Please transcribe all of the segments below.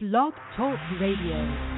Blog Talk Radio.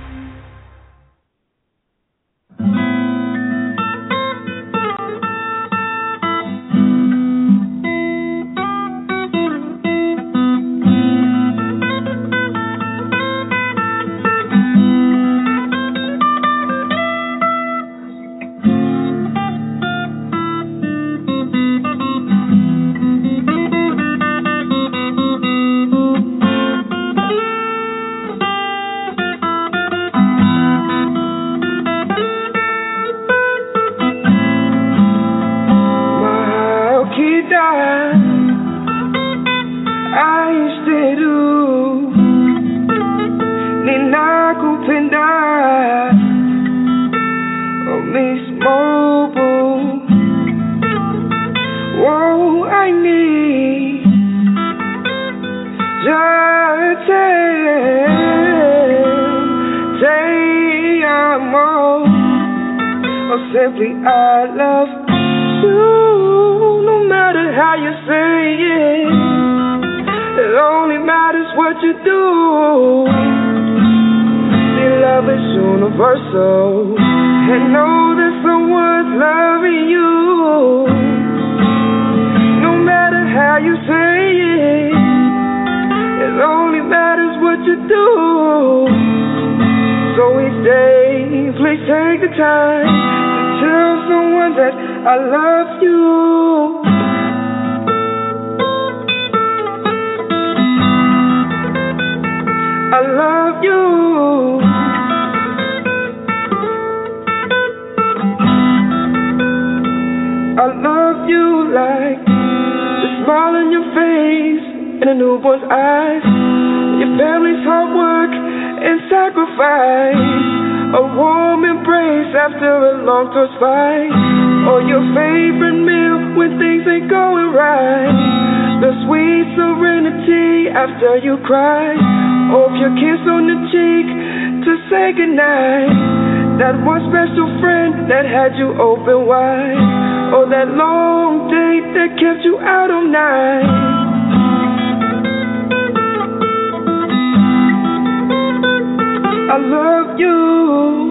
I love you.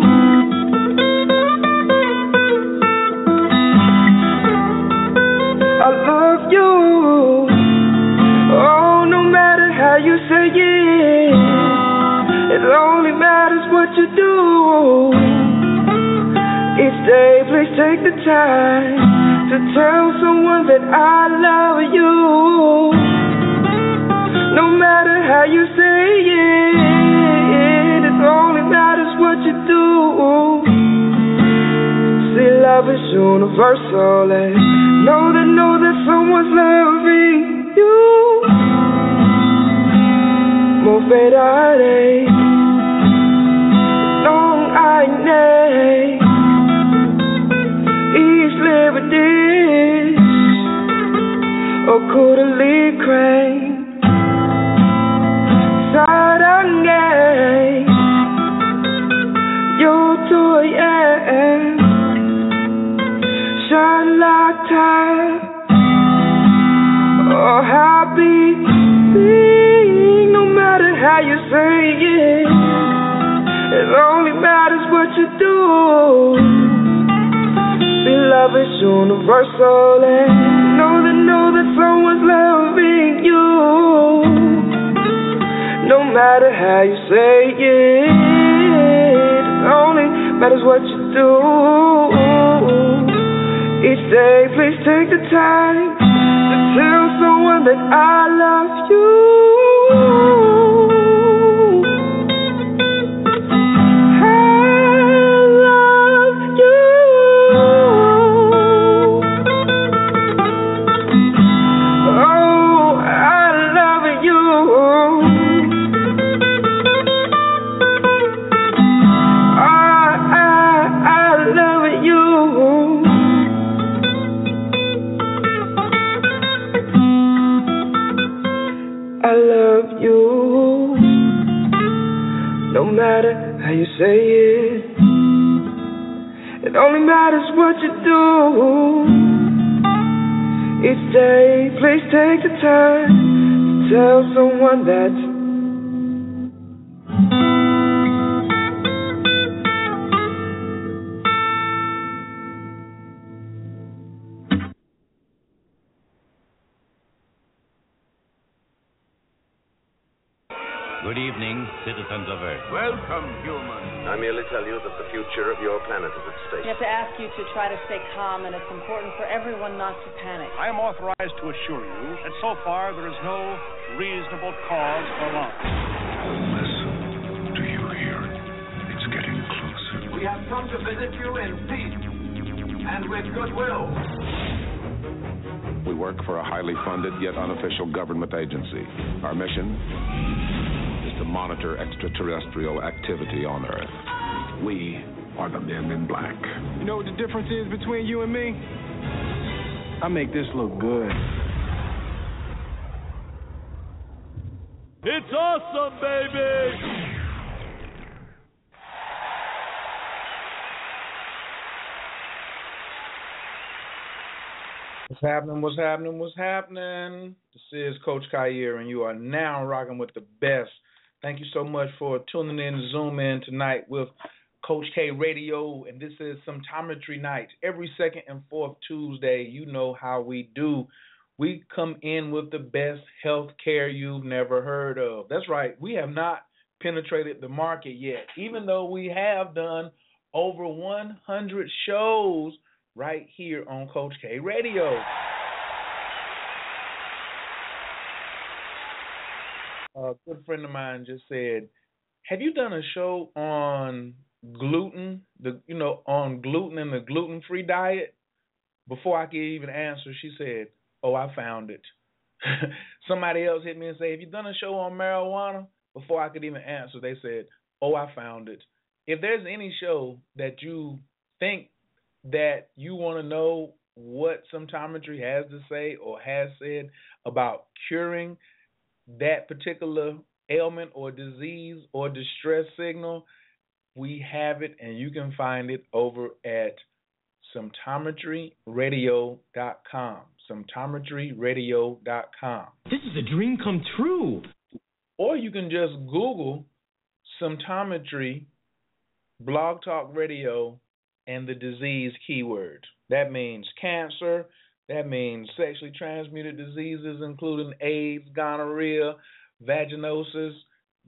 I love you. Oh, no matter how you say it, it only matters what you do. Each day, please take the time to tell someone that I love you. No matter how you say it what you do. See, love is universal, and know that, know that someone's loving you. Moveraré, non hay ney. Each liberty, o cura are happy being, no matter how you say it. It only matters what you do. See, love is universal, and know that know that someone's loving you. No matter how you say it, it only matters what you do. Each day, please take the time Tell someone that I love you. say it. It only matters what you do. Each day, please take the time to tell someone that everyone not to panic. I am authorized to assure you that so far there is no reasonable cause for alarm. Listen. Do you hear? It's getting closer. We have come to visit you in peace and with goodwill. We work for a highly funded yet unofficial government agency. Our mission is to monitor extraterrestrial activity on Earth. We are the men in black. You know what the difference is between you and me? I make this look good. It's awesome, baby! What's happening? What's happening? What's happening? This is Coach Khayr, and you are now rocking with the best. Thank you so much for tuning in to Zoom in tonight with Coach K Radio, and this is Symptometry Night. Every second and fourth Tuesday, you know how we do. We come in with the best health care you've never heard of. That's right, we have not penetrated the market yet, even though we have done over 100 shows right here on Coach K Radio. A good friend of mine just said, "Have you done a show on gluten? The you know on gluten and the gluten-free diet?" Before I could even answer, she said, "Oh, I found it." Somebody else hit me and said, "Have you done a show on marijuana?" Before I could even answer, they said, "Oh, I found it." If there's any show that you think that you want to know what symptometry has to say or has said about curing that particular ailment or disease or distress signal, we have it and you can find it over at symptometryradio.com. Symptometryradio.com. This is a dream come true. Or you can just Google symptometry blog talk radio and the disease keyword. That means cancer, that means sexually transmitted diseases, including AIDS, gonorrhea, vaginosis.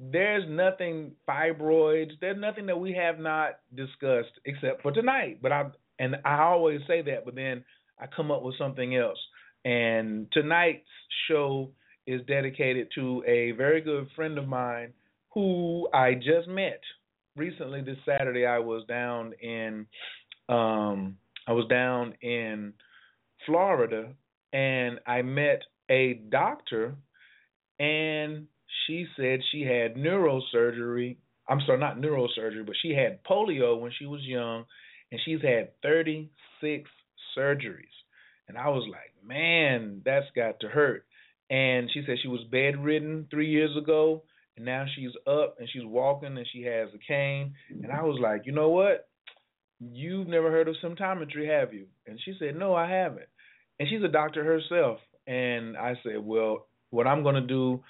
There's nothing fibroids. There's nothing that we have not discussed except for tonight. But I and I always say that, but then I come up with something else. And tonight's show is dedicated to a very good friend of mine who I just met recently this Saturday I was down in um I was down in Florida and I met a doctor and she said she had neurosurgery. I'm sorry, not neurosurgery, but she had polio when she was young and she's had 36 surgeries. And I was like, "Man, that's got to hurt." And she said she was bedridden 3 years ago and now she's up and she's walking and she has a cane. And I was like, you know what? You've never heard of symptometry, have you? And she said, no, I haven't. And she's a doctor herself. And I said, well, what I'm going to do,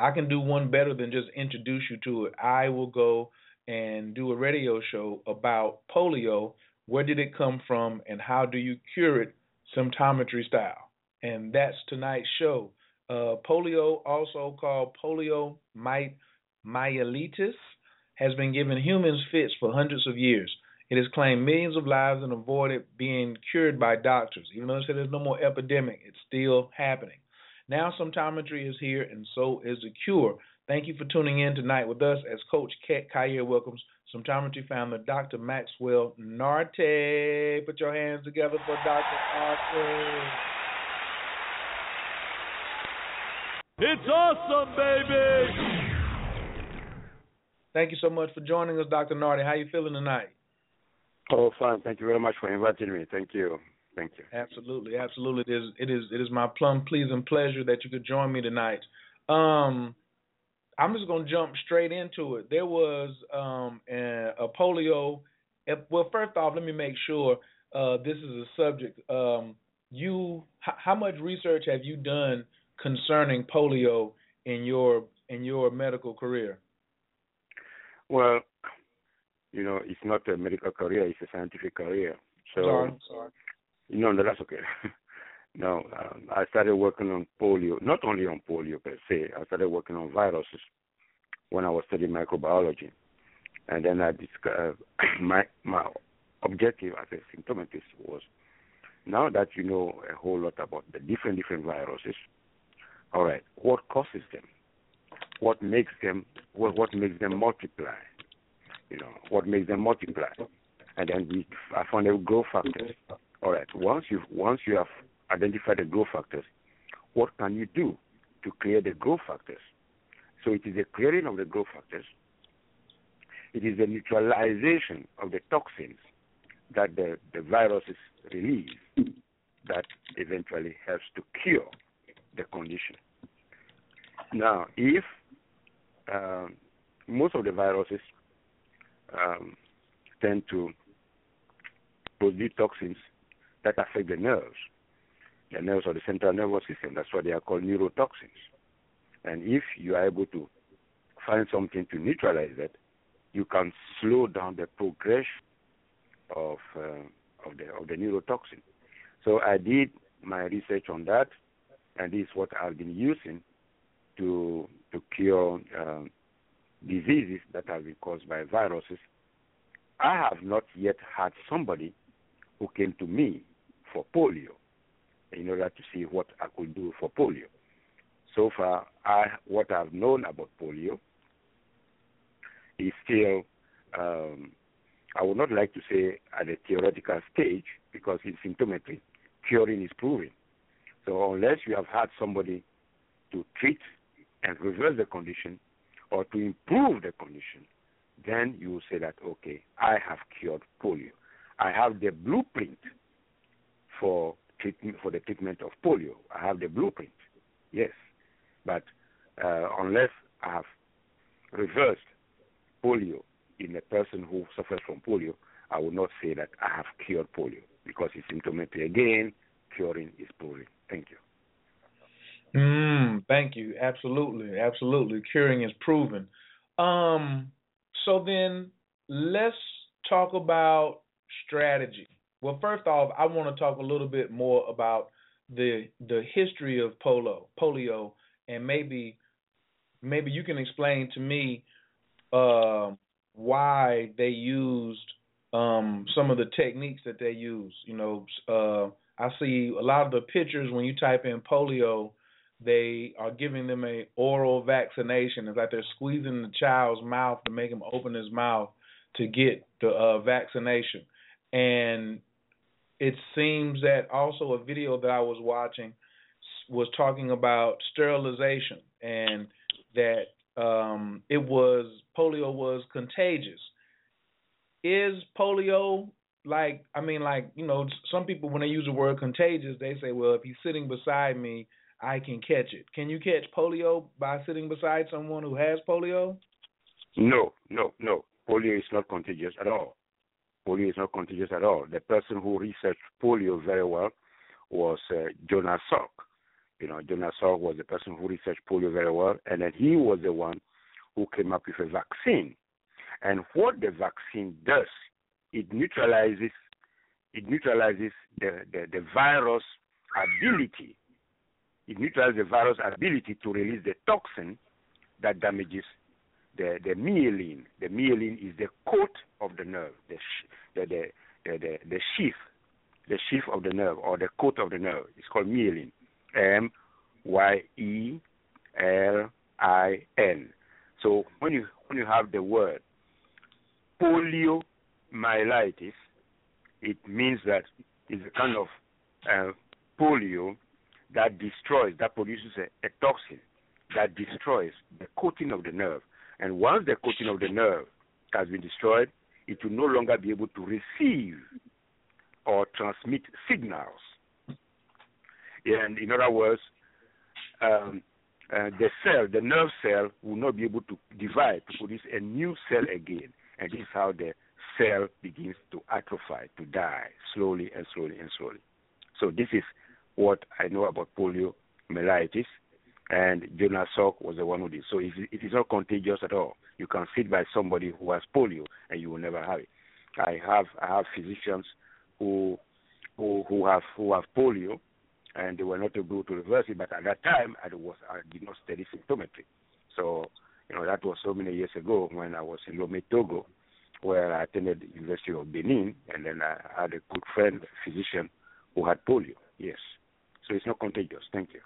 I can do one better than just introduce you to it. I will go and do a radio show about polio. Where did it come from and how do you cure it symptometry style? And that's tonight's show. Uh, polio, also called poliomyelitis, has been giving humans fits for hundreds of years. It has claimed millions of lives and avoided being cured by doctors. Even though they say there's no more epidemic, it's still happening. Now, symptometry is here, and so is the cure. Thank you for tuning in tonight with us as Coach Khayr welcomes symptometry founder Dr. Maxwell Nartey. Put your hands together for Dr. Nartey. It's awesome, baby. Thank you so much for joining us, Dr. Nartey. How are you feeling tonight? Oh, fine. Thank you very much for inviting me. Thank you. Thank you. Absolutely, absolutely. It is it is it is my plum pleasing pleasure that you could join me tonight. Um, I'm just gonna jump straight into it. There was um, a, a polio. Well, first off, let me make sure uh, this is a subject. Um, you, h- how much research have you done concerning polio in your in your medical career? Well, you know, it's not a medical career; it's a scientific career. So, sorry, sorry. No, no, that's okay. no, um, I started working on polio, not only on polio per se. I started working on viruses when I was studying microbiology, and then I discovered my my objective as a symptomatist was now that you know a whole lot about the different different viruses. All right, what causes them? What makes them? What, what makes them multiply? You know, what makes them multiply? And then we I found the growth factors. All right, once you once you have identified the growth factors, what can you do to clear the growth factors? So it is the clearing of the growth factors. It is the neutralization of the toxins that the, the viruses release that eventually helps to cure the condition. Now, if um, most of the viruses um, tend to produce toxins that affect the nerves, the nerves of the central nervous system. That's why they are called neurotoxins. And if you are able to find something to neutralize that, you can slow down the progression of uh, of the of the neurotoxin. So I did my research on that, and this is what I've been using to to cure um, diseases that have been caused by viruses. I have not yet had somebody who came to me for polio in order to see what I could do for polio. So far, I what I've known about polio is still, um, I would not like to say at a theoretical stage because in symptometry, curing is proven. So unless you have had somebody to treat and reverse the condition or to improve the condition, then you will say that, okay, I have cured polio. I have the blueprint for treatment for the treatment of polio. I have the blueprint, yes, but uh, unless I have reversed polio in a person who suffers from polio, I will not say that I have cured polio because it's symptomatic. Again, curing is proven. Thank you. Mm, thank you. Absolutely, absolutely. Curing is proven. Um, so then let's talk about strategy. Well, first off, I want to talk a little bit more about the the history of polio, polio, and maybe maybe you can explain to me uh, why they used um, some of the techniques that they use. You know, uh, I see a lot of the pictures when you type in polio, they are giving them a oral vaccination. It's like they're squeezing the child's mouth to make him open his mouth to get the uh, vaccination. And it seems that also a video that I was watching was talking about sterilization and that um, it was polio was contagious. Is polio like I mean like you know some people when they use the word contagious they say well if he's sitting beside me I can catch it. Can you catch polio by sitting beside someone who has polio? No, no, no. Polio is not contagious at all polio is not contagious at all. The person who researched polio very well was uh, Jonas Salk. You know, Jonas Salk was the person who researched polio very well, and then he was the one who came up with a vaccine. And what the vaccine does, it neutralizes it neutralizes the, the, the virus ability. It neutralizes the virus ability to release the toxin that damages the, the myelin. The myelin is the coat of the nerve, the, the, the, the, the, sheath, the sheath of the nerve or the coat of the nerve. It's called myelin. M Y E L I N. So when you when you have the word poliomyelitis, it means that it's a kind of uh, polio that destroys, that produces a, a toxin that destroys the coating of the nerve. And once the coating of the nerve has been destroyed, it will no longer be able to receive or transmit signals. And in other words, um, uh, the cell, the nerve cell, will not be able to divide to produce a new cell again. And this is how the cell begins to atrophy, to die slowly and slowly and slowly. So this is what I know about poliomyelitis and Jonas Salk was the one who did. So it, it is not contagious at all. You can sit by somebody who has polio and you will never have it. I have I have physicians who who who have who have polio and they were not able to reverse it. But at that time, I was I did not study symptometry, so You know, that was so many years ago when I was in Lomé, Togo, where I attended the University of Benin, and then I had a good friend, a physician, who had polio. Yes. So it's not contagious. Thank you.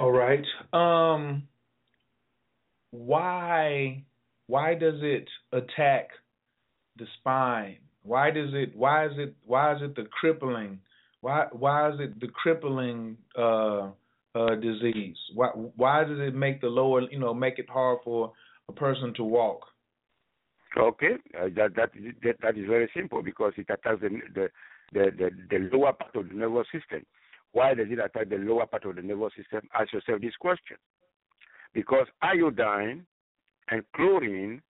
All right. Um, why why does it attack the spine? Why does it why is it why is it the crippling why why is it the crippling uh, uh, disease? Why why does it make the lower you know make it hard for a person to walk? Okay, uh, that, that that that is very simple because it attacks the, the the the the lower part of the nervous system. Why does it attack the lower part of the nervous system? Ask yourself this question. Because iodine and chlorine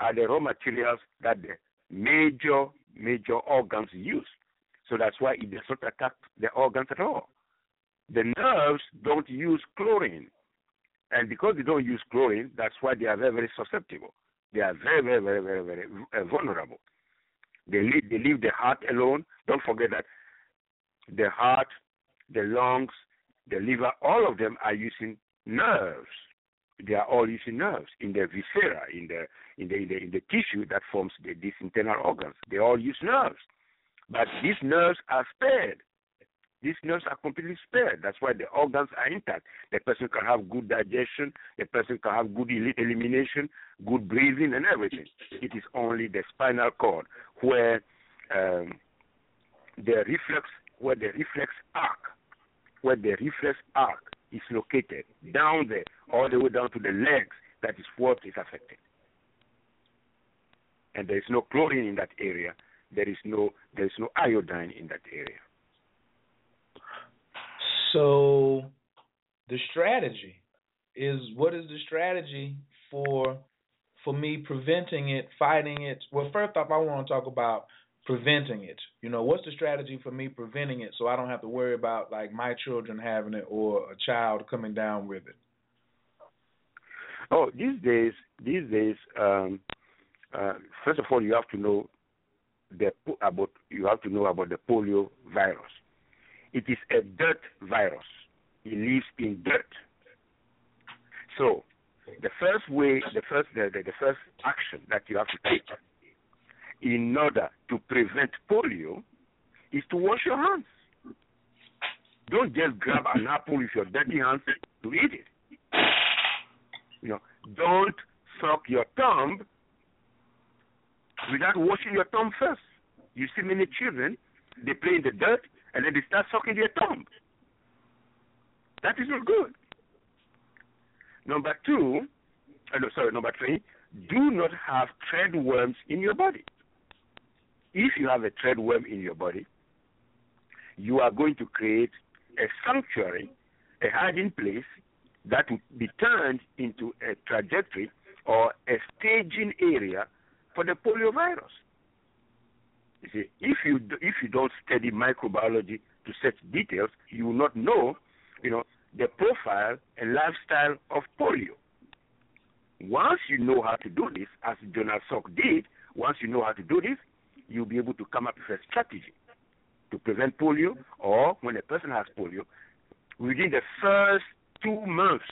are the raw materials that the major major organs use. So that's why it does not attack the organs at all. The nerves don't use chlorine. And because they don't use chlorine, that's why they are very, very susceptible. They are very, very, very, very, very vulnerable. They leave, they leave the heart alone. Don't forget that the heart, the lungs, the liver, all of them are using nerves. They are all using nerves in the viscera, in the in the in the, in the tissue that forms the, these internal organs. They all use nerves. But these nerves are spared. These nerves are completely spared. That's why the organs are intact. The person can have good digestion. The person can have good elimination, good breathing, and everything. It is only the spinal cord where um, the reflex, where the reflex arc, where the reflex arc is located down there, all the way down to the legs. That is what is affected. And there is no chlorine in that area there is no there is no iodine in that area. So the strategy is what is the strategy for for me preventing it, fighting it? Well, first off, I want to talk about preventing it. You know, what's the strategy for me preventing it so I don't have to worry about like my children having it or a child coming down with it? Oh, these days, these days, um, uh, first of all, you have to know the about you have to know about the polio virus. It is a dirt virus. It lives in dirt. So the first way, the first the, the, the first action that you have to take in order to prevent polio is to wash your hands. Don't just grab an apple with your dirty hands to eat it. You know, don't suck your thumb without washing your thumb first. You see many children, they play in the dirt and then they start sucking their thumb. That is not good. Number two, uh, no, sorry, number three, do not have thread worms in your body. If you have a thread worm in your body, you are going to create a sanctuary, a hiding place that will be turned into a trajectory or a staging area for the polio virus. You see, if you if you don't study microbiology to such details, you will not know, you know, the profile and lifestyle of polio. Once you know how to do this, as Jonas Salk did, once you know how to do this, you'll be able to come up with a strategy to prevent polio, or when a person has polio, within the first two months,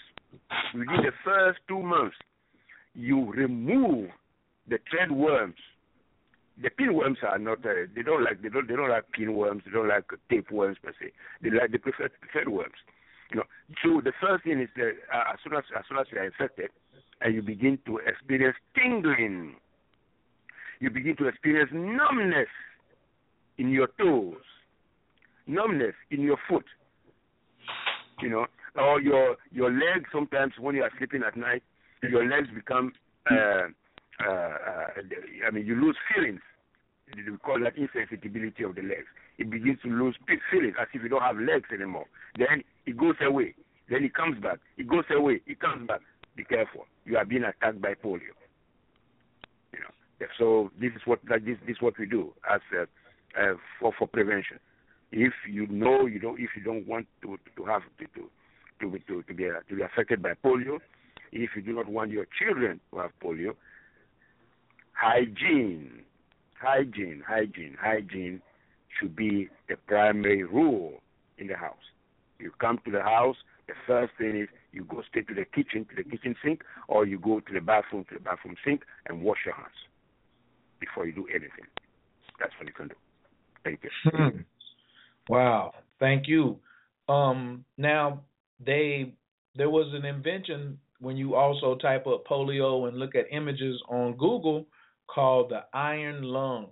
within the first two months, you remove the thread worms. The pinworms are not. Uh, they don't like. They don't. They don't like pinworms. They don't like tapeworms per se. They like. They prefer thread worms. You know. So the first thing is that uh, as soon as as soon as you are infected, and you begin to experience tingling, you begin to experience numbness in your toes, numbness in your foot. You know, or your your legs. Sometimes when you are sleeping at night, your legs become uh, uh, uh, I mean, you lose feelings. We call that insensitivity of the legs. It begins to lose feelings as if you don't have legs anymore. Then it goes away. Then it comes back. It goes away. It comes back. Be careful. You are being attacked by polio. So this is what like this this is what we do as uh, uh, for for prevention. If you know you don't if you don't want to to have to to to, to, be to be affected by polio, if you do not want your children to have polio, hygiene, hygiene, hygiene, hygiene should be the primary rule in the house. You come to the house, the first thing is you go straight to the kitchen, to the kitchen sink, or you go to the bathroom, to the bathroom sink, and wash your hands before you do anything. That's what you can do. Thank you. Hmm. Wow. Thank you. Um, now they there was an invention when you also type up polio and look at images on Google called the iron lung.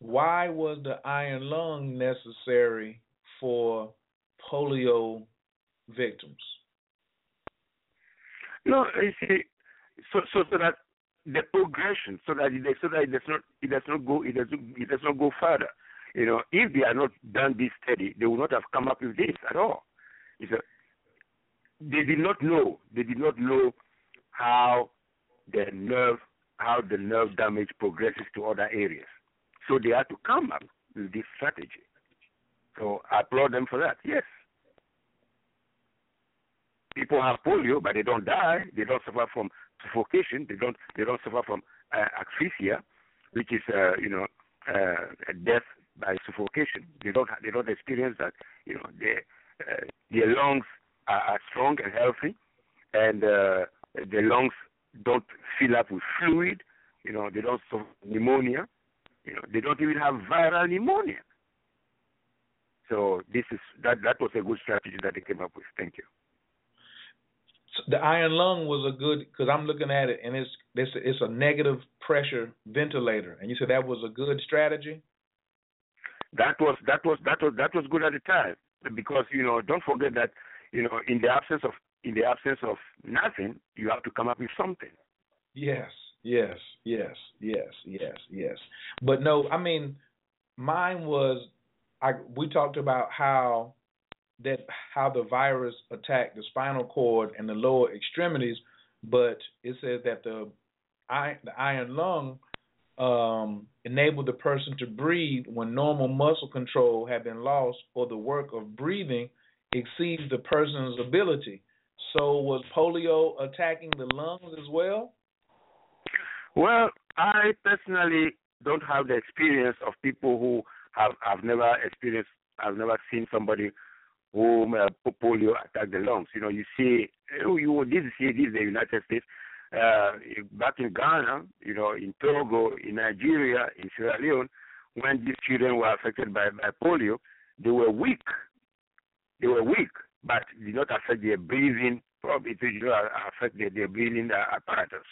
Why was the iron lung necessary for polio victims? No, you see, so so so that the progression, so that it, so that it does not it does not go it does it does not go further. You know, if they had not done this study, they would not have come up with this at all. They did not know. They did not know how the nerve how the nerve damage progresses to other areas. So they had to come up with this strategy. So I applaud them for that. Yes. People have polio, but they don't die. They don't suffer from suffocation. They don't. They don't suffer from uh, asphyxia, which is, uh, you know, uh, death by suffocation. They don't. They don't experience that. You know, their uh, their lungs are, are strong and healthy, and uh, the lungs don't fill up with fluid. You know, they don't suffer pneumonia. You know, they don't even have viral pneumonia. So this is that that was a good strategy that they came up with. Thank you. The iron lung was a good because I'm looking at it and it's it's it's a negative pressure ventilator, and you said that was a good strategy. That was that was that was that was good at the time because you know don't forget that you know in the absence of in the absence of nothing you have to come up with something. Yes, yes, yes, yes, yes, yes. But no, I mean, mine was I we talked about how that how the virus attacked the spinal cord and the lower extremities, but it says that the iron, the iron lung um, enabled the person to breathe when normal muscle control had been lost or the work of breathing exceeds the person's ability. So was polio attacking the lungs as well? Well, I personally don't have the experience of people who have have never experienced. I've never seen somebody whom uh, polio attack the lungs. You know, you see, you did see this in the United States. Uh, back in Ghana, you know, in Togo, in Nigeria, in Sierra Leone, when these children were affected by, by polio, they were weak. They were weak, but did not affect their breathing. Probably it did not affect their, their breathing apparatus.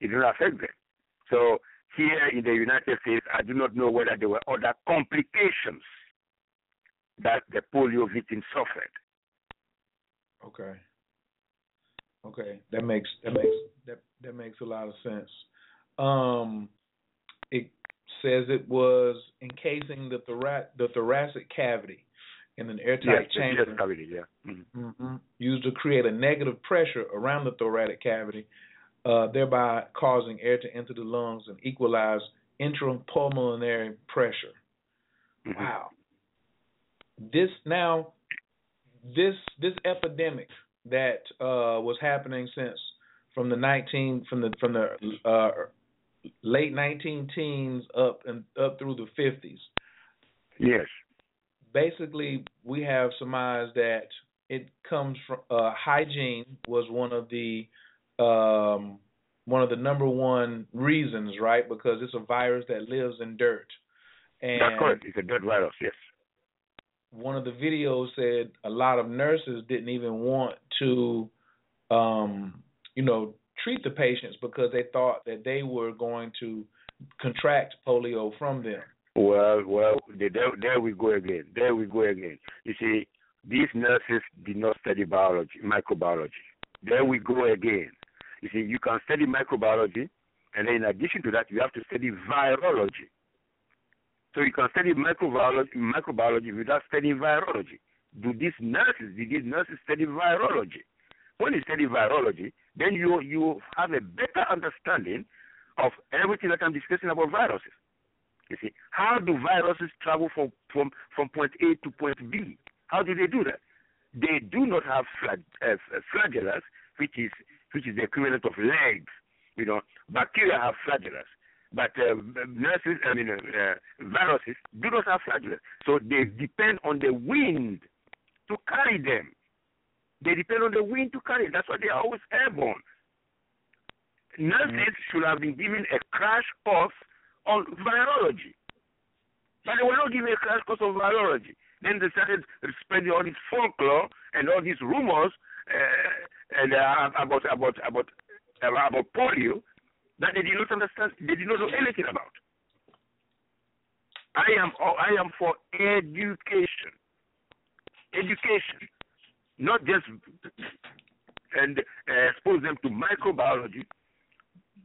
It did not affect them. So here in the United States, I do not know whether there were other complications that the polio victim suffered. Okay. Okay, that makes that makes that that makes a lot of sense. Um, it says it was encasing the thorac the thoracic cavity in an airtight yes, chamber. Yes, cavity, yeah. Mm-hmm. Mm-hmm. Used to create a negative pressure around the thoracic cavity uh, thereby causing air to enter the lungs and equalize intrapulmonary pressure. Mm-hmm. Wow. This now, this this epidemic that uh, was happening since from the 19 from the from the uh, late 19 teens up and up through the 50s. Yes. Basically, we have surmised that it comes from uh, hygiene was one of the um, one of the number one reasons, right? Because it's a virus that lives in dirt. And That's correct. It's a dirt virus, yes. One of the videos said a lot of nurses didn't even want to, um, you know, treat the patients because they thought that they were going to contract polio from them. Well, well, there, there we go again. There we go again. You see, these nurses did not study biology, microbiology. There we go again. You see, you can study microbiology, and in addition to that, you have to study virology. So you can study microbiology, microbiology without studying virology. Do these nurses, did these nurses study virology? When you study virology, then you you have a better understanding of everything that I'm discussing about viruses. You see, how do viruses travel from from from point A to point B? How do they do that? They do not have uh, flagellas, which is which is the equivalent of legs. You know, bacteria have flagellas, but uh, nurses, I mean, uh, viruses do not have flagellas. So they depend on the wind to carry them. They depend on the wind to carry. That's why they are always airborne. Nurses mm-hmm. should have been given a crash course on virology. But they were not given a crash course on virology. Then they started spreading all this folklore and all these rumors uh, and uh, about about about about polio that they did not understand. They did not know anything about. I am I am for education, education, not just and uh, expose them to microbiology.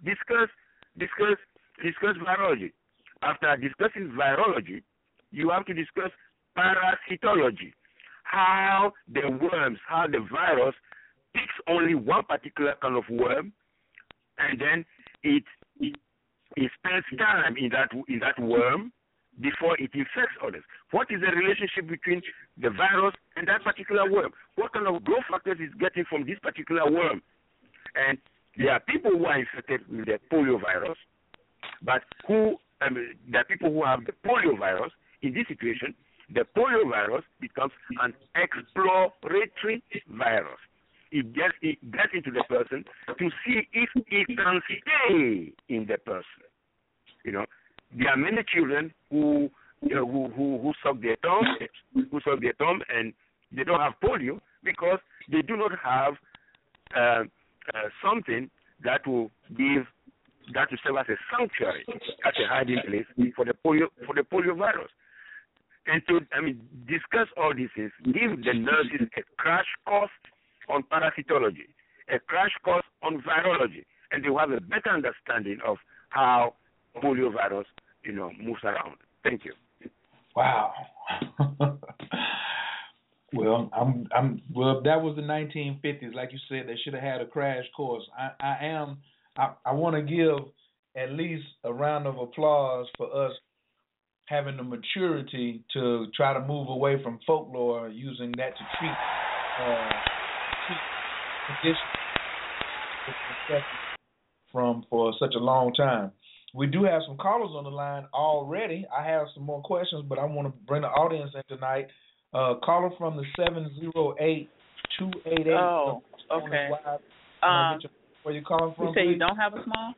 Discuss discuss discuss virology. After discussing virology, you have to discuss parasitology, how the worms, how the virus picks only one particular kind of worm, and then it it, it spends time in that in that worm before it infects others. What is the relationship between the virus and that particular worm? What kind of growth factors is getting from this particular worm? And there are people who are infected with the polio virus, but who um, there are people who have the polio virus. In this situation, the polio virus becomes an exploratory virus. It gets, it gets into the person to see if it can stay in the person. You know, there are many children who you know, who, who who suck their thumb, who suck their thumb, and they don't have polio because they do not have uh, uh, something that will give that will serve as a sanctuary, as a hiding place for the polio for the polio virus and to I mean discuss all these things, give the nurses a crash course on parasitology, a crash course on virology, and you have a better understanding of how poliovirus, you know, moves around. Thank you. Wow. well, I'm I'm well that was the 1950s like you said they should have had a crash course. I I am I I want to give at least a round of applause for us having the maturity to try to move away from folklore, using that to treat uh, conditions from for such a long time. We do have some callers on the line already. I have some more questions, but I want to bring the audience in tonight. Uh, caller from the seven zero eight two eight eight. Oh, okay. Um, where you calling from? You say please? you don't have a small.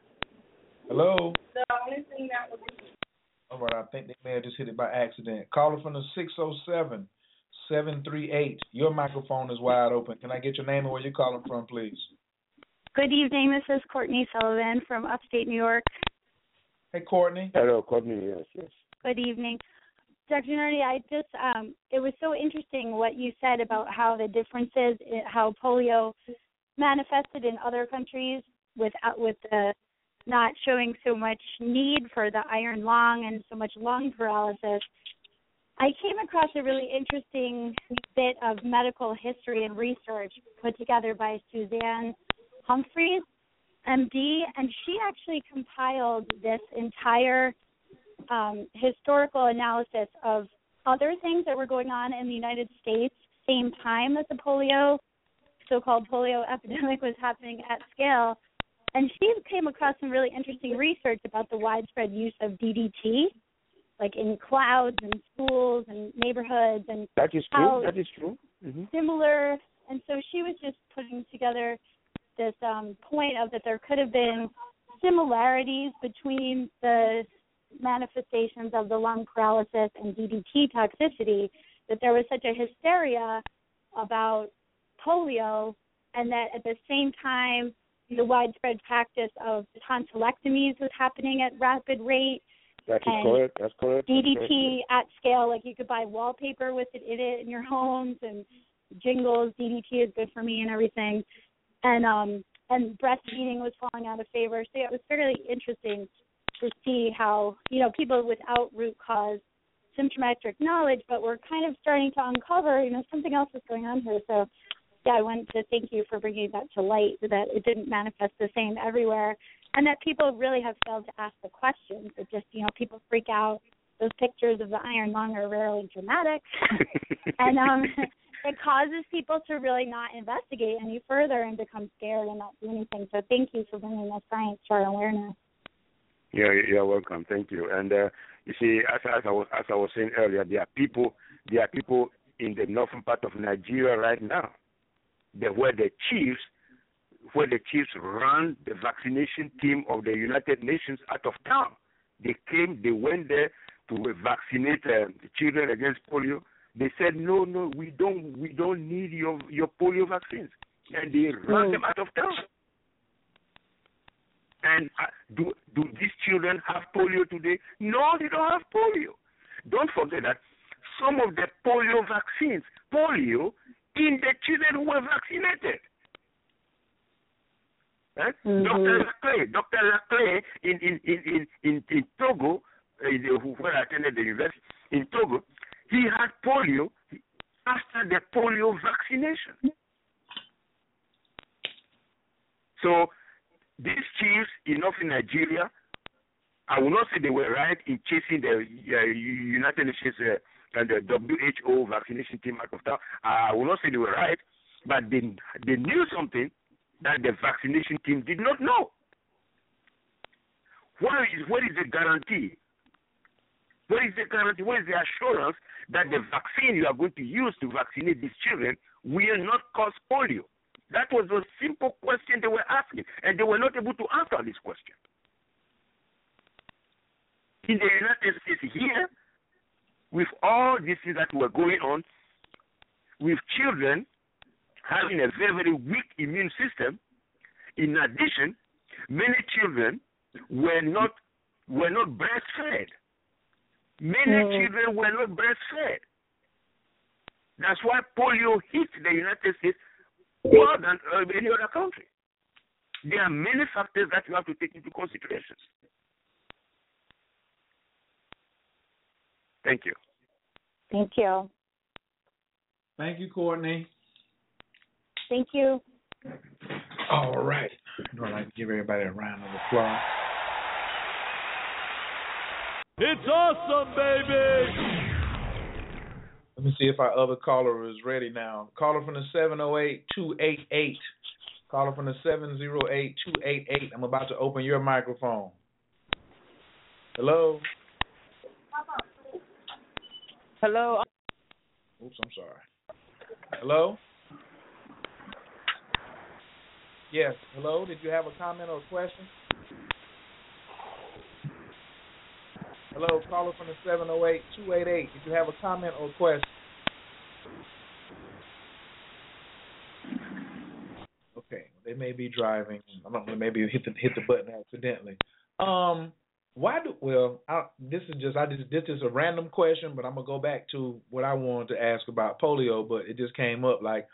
Hello. The only thing that was all right, I think they may have just hit it by accident. Caller from the 607 738. Your microphone is wide open. Can I get your name and where you're calling from, please? Good evening. This is Courtney Sullivan from upstate New York. Hey, Courtney. Hello, Courtney. Yes, yes. Good evening. Dr. Nartey, I just, um, it was so interesting what you said about how the differences, how polio manifested in other countries with, with the not showing so much need for the iron lung and so much lung paralysis, I came across a really interesting bit of medical history and research put together by Suzanne Humphries, MD, and she actually compiled this entire um, historical analysis of other things that were going on in the United States same time that the polio so-called polio epidemic was happening at scale. And she came across some really interesting research about the widespread use of DDT, like in clouds and schools and neighborhoods, and that is true. That is true. Mm-hmm. Similar, and so she was just putting together this um, point of that there could have been similarities between the manifestations of the lung paralysis and DDT toxicity, that there was such a hysteria about polio, and that at the same time the widespread practice of tonsillectomies was happening at rapid rate. That is correct. That's correct. DDT at scale, like you could buy wallpaper with it in it in your homes and jingles. DDT is good for me and everything. And um and breastfeeding was falling out of favor. So yeah, it was fairly interesting to see how, you know, people without root cause symptomatic knowledge, but we're kind of starting to uncover, you know, something else is going on here. So yeah, I wanted to thank you for bringing that to light, that it didn't manifest the same everywhere, and that people really have failed to ask the questions. It just, you know, people freak out. Those pictures of the iron lung are rarely dramatic, and um, it causes people to really not investigate any further and become scared and not do anything. So thank you for bringing the science to our awareness. Yeah, you're welcome. Thank you. And uh, you see, as, as I was as I was saying earlier, there are people there are people in the northern part of Nigeria right now the, where the chiefs where the chiefs ran the vaccination team of the United Nations out of town. They came, they went there to vaccinate uh, the children against polio. They said, no, no, we don't, we don't need your your polio vaccines, and they ran Mm. them out of town. And uh, do do these children have polio today? No, they don't have polio. Don't forget that some of the polio vaccines, polio in the children who were vaccinated. Eh? Mhm. Dr. Laclay, Dr. Laclay in in in in in, Togo, uh, who- where I attended the university in Togo, he had polio after the polio vaccination. So these chiefs enough in Nigeria, I will not say they were right in chasing the uh, United Nations uh, and the WHO vaccination team out of town. I will not say they were right, but they they knew something that the vaccination team did not know. What is what is the guarantee? What is the guarantee? What is the assurance that the vaccine you are going to use to vaccinate these children will not cause polio? That was a simple question they were asking, and they were not able to answer this question. In the United States here, with all these things that were going on, with children having a very, very weak immune system, in addition, many children were not were not breastfed. Many Mm. children were not breastfed. That's why polio hit the United States more than uh, any other country. There are many factors that you have to take into consideration. Thank you. Thank you. Thank you, Courtney. Thank you. All right. I'd like to give everybody a round of applause. It's awesome, baby! Let me see if our other caller is ready now. Caller from the 708 288. Caller from the 708 288. I'm about to open your microphone. Hello? Hello. Oops, I'm sorry. Hello? Yes, hello. Did you have a comment or a question? Hello, caller from the 708 288. Did you have a comment or a question? Okay, they may be driving. I don't know, maybe hit the hit the button accidentally. Um, why do well? I, this is just I just this is a random question, but I'm gonna go back to what I wanted to ask about polio, but it just came up like,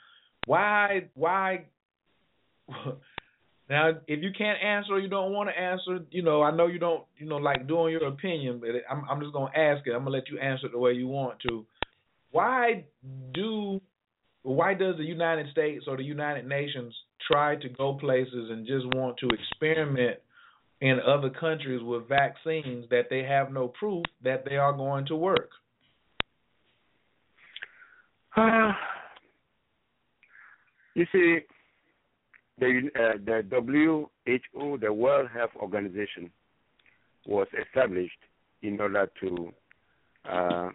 why why now, if you can't answer or you don't want to answer, you know, I know you don't, you know, like doing your opinion, but I'm, I'm just gonna ask it. I'm gonna let you answer it the way you want to. Why do, why does the United States or the United Nations try to go places and just want to experiment in other countries with vaccines that they have no proof that they are going to work? Uh, you see, the uh, the WHO, the World Health Organization, was established in order to uh,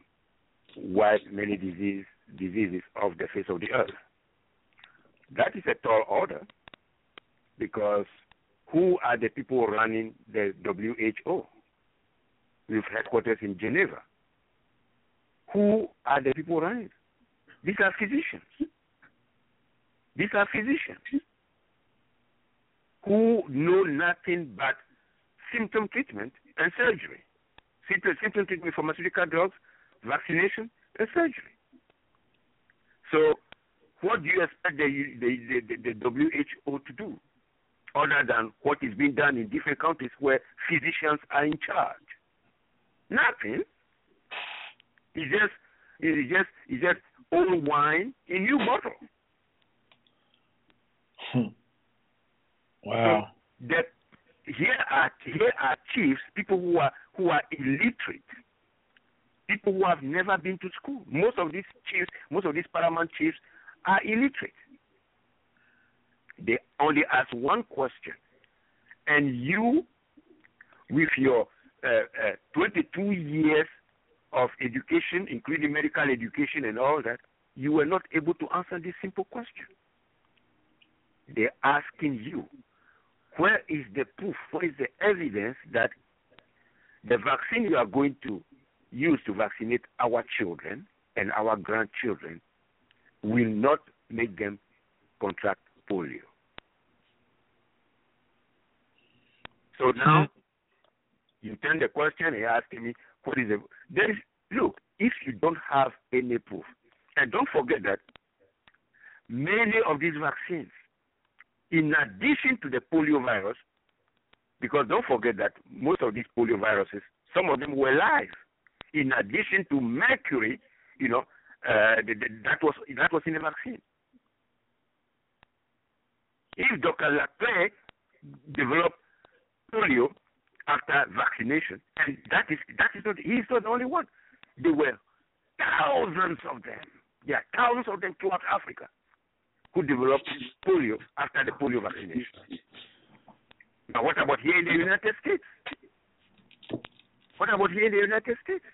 wipe many disease, diseases off the face of the earth. That is a tall order because who are the people running the WHO with headquarters in Geneva? Who are the people running? These are physicians. These are physicians who know nothing but symptom treatment and surgery. Symptom, treatment, pharmaceutical drugs, vaccination, and surgery. So, what do you expect the, the, the, the WHO to do other than what is being done in different countries where physicians are in charge? Nothing. It's just, it's just, it's just old wine in new bottle. Hmm. Wow. So that here are here are chiefs, people who are who are illiterate, people who have never been to school. Most of these chiefs, most of these paramount chiefs, are illiterate. They only ask one question, and you, with your uh, uh, 22 years of education, including medical education and all that, you were not able to answer this simple question. they're asking you, where is the proof? where is the evidence that the vaccine you are going to use to vaccinate our children and our grandchildren will not make them contract polio? So now you turn the question, he asking me, what is it? There is, look, if you don't have any proof, and don't forget that many of these vaccines, in addition to the polio virus, because don't forget that most of these polio viruses, some of them were live. In addition to mercury, you know, uh, that was that was in the vaccine. If Dr. Laclais developed polio after vaccination, and that is that is not he's not the only one. There were thousands of them. There are thousands of them throughout Africa who developed polio after the polio vaccination. Now, what about here in the United States? What about here in the United States?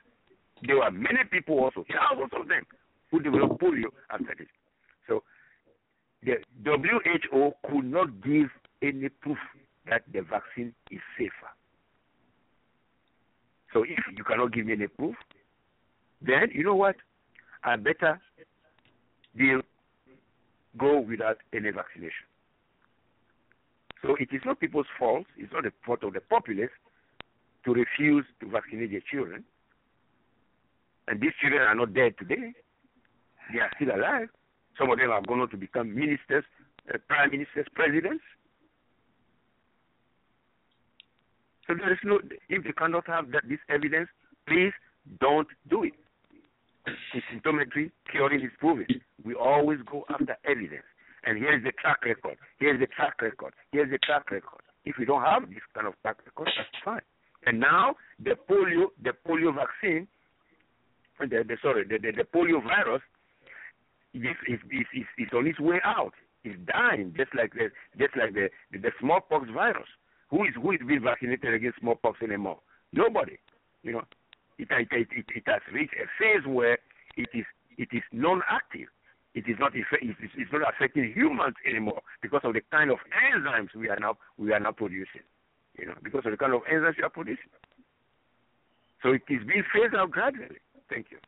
There were many people also, thousands of them, who developed polio after this. So, the WHO could not give any proof that the vaccine is safer. So, if you cannot give me any proof, then you know what? I better deal go without any vaccination. So it is not people's fault, it's not the fault of the populace to refuse to vaccinate their children. And these children are not dead today. They are still alive. Some of them are going on to become ministers, uh, prime ministers, presidents. So there is no, if you cannot have that, this evidence, please don't do it. Symptometry, curing is proven. We always go after evidence. And here's the track record. Here's the track record. Here's the track record. If we don't have this kind of track record, that's fine. And now the polio, the polio vaccine, the, the sorry, the, the, the polio virus is, is, is, is, is on its way out. It's dying, just like the just like the, the, the smallpox virus. Who is who is being vaccinated against smallpox anymore? Nobody. You know, it, it, it, it has reached a phase where it is it is non-active. It is not it's not affecting humans anymore because of the kind of enzymes we are now we are now producing. You know, because of the kind of enzymes we are producing. So it is being phased out gradually. Thank you.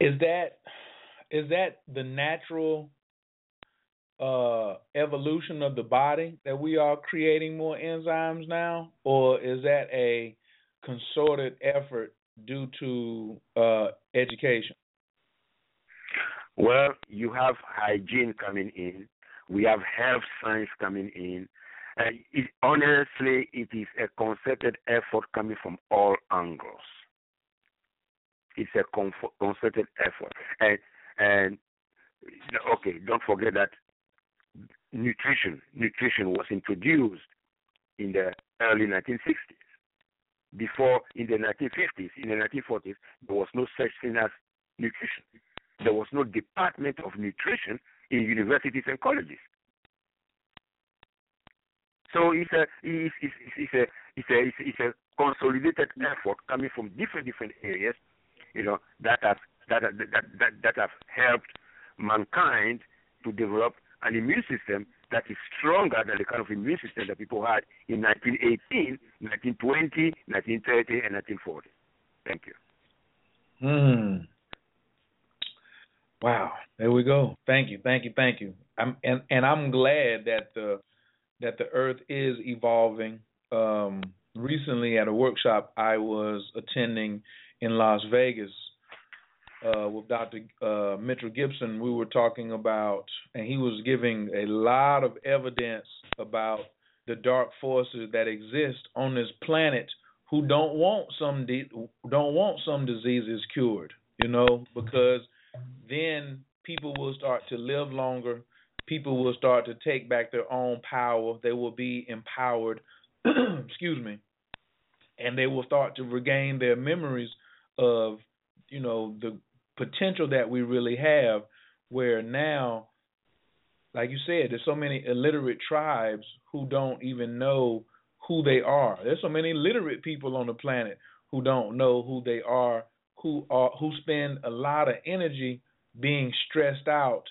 Is that is that the natural uh, evolution of the body that we are creating more enzymes now, or is that a concerted effort due to uh, education? Well, you have hygiene coming in. We have health science coming in. And it, honestly, it is a concerted effort coming from all angles. It's a concerted effort, and and okay, don't forget that nutrition nutrition was introduced in the early 1960s. Before, in the 1950s, in the 1940s, there was no such thing as nutrition. There was no department of nutrition in universities and colleges. So it's a it's, it's, it's a it's a it's a consolidated effort coming from different different areas, you know, that have that that that that have helped mankind to develop an immune system that is stronger than the kind of immune system that people had in 1918, 1920, 1930, and 1940. Thank you. Hmm. Wow. There we go. Thank you. Thank you. Thank you. I'm and and I'm glad that the that the Earth is evolving. Um, recently, at a workshop I was attending in Las Vegas, uh, with Dr. Uh, Mitchell Gibson, we were talking about, and he was giving a lot of evidence about the dark forces that exist on this planet who don't want some don't want some diseases cured, you know, because then people will start to live longer. People will start to take back their own power. They will be empowered. excuse me, and they will start to regain their memories of you know the potential that we really have where now like you said there's so many illiterate tribes who don't even know who they are there's so many literate people on the planet who don't know who they are who are who spend a lot of energy being stressed out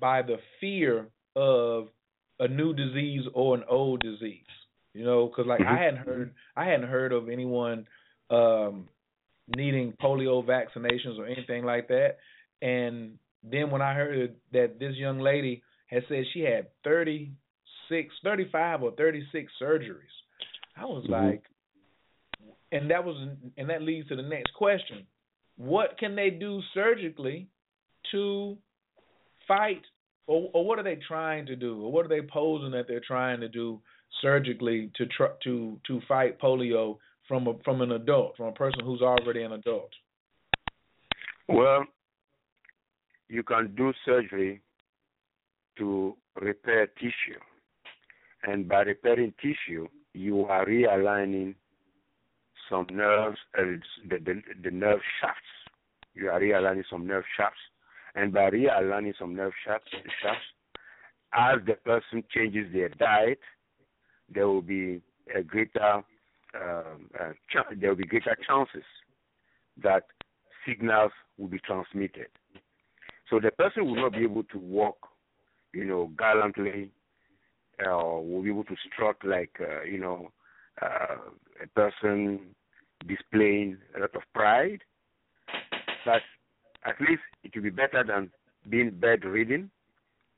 by the fear of a new disease or an old disease. You know, because like Mm-hmm. I hadn't heard I hadn't heard of anyone um, needing polio vaccinations or anything like that. And then when I heard that this young lady had said she had 36, 35 or 36 surgeries, I was Mhm. like, and that was, and that leads to the next question: What can they do surgically to fight, or, or what are they trying to do, or what are they posing that they're trying to do surgically to try to to fight polio from a, from an adult, from a person who's already an adult? Well, you can do surgery to repair tissue. And by repairing tissue, you are realigning some nerves, uh, the, the, the nerve shafts. You are realigning some nerve shafts. And by realigning some nerve shafts, shafts as the person changes their diet, there will be a greater um, uh, there will be greater chances that signals will be transmitted. So the person will not be able to walk, you know, gallantly, uh, or will be able to strut like, uh, you know, uh, a person displaying a lot of pride. But at least it will be better than being bedridden.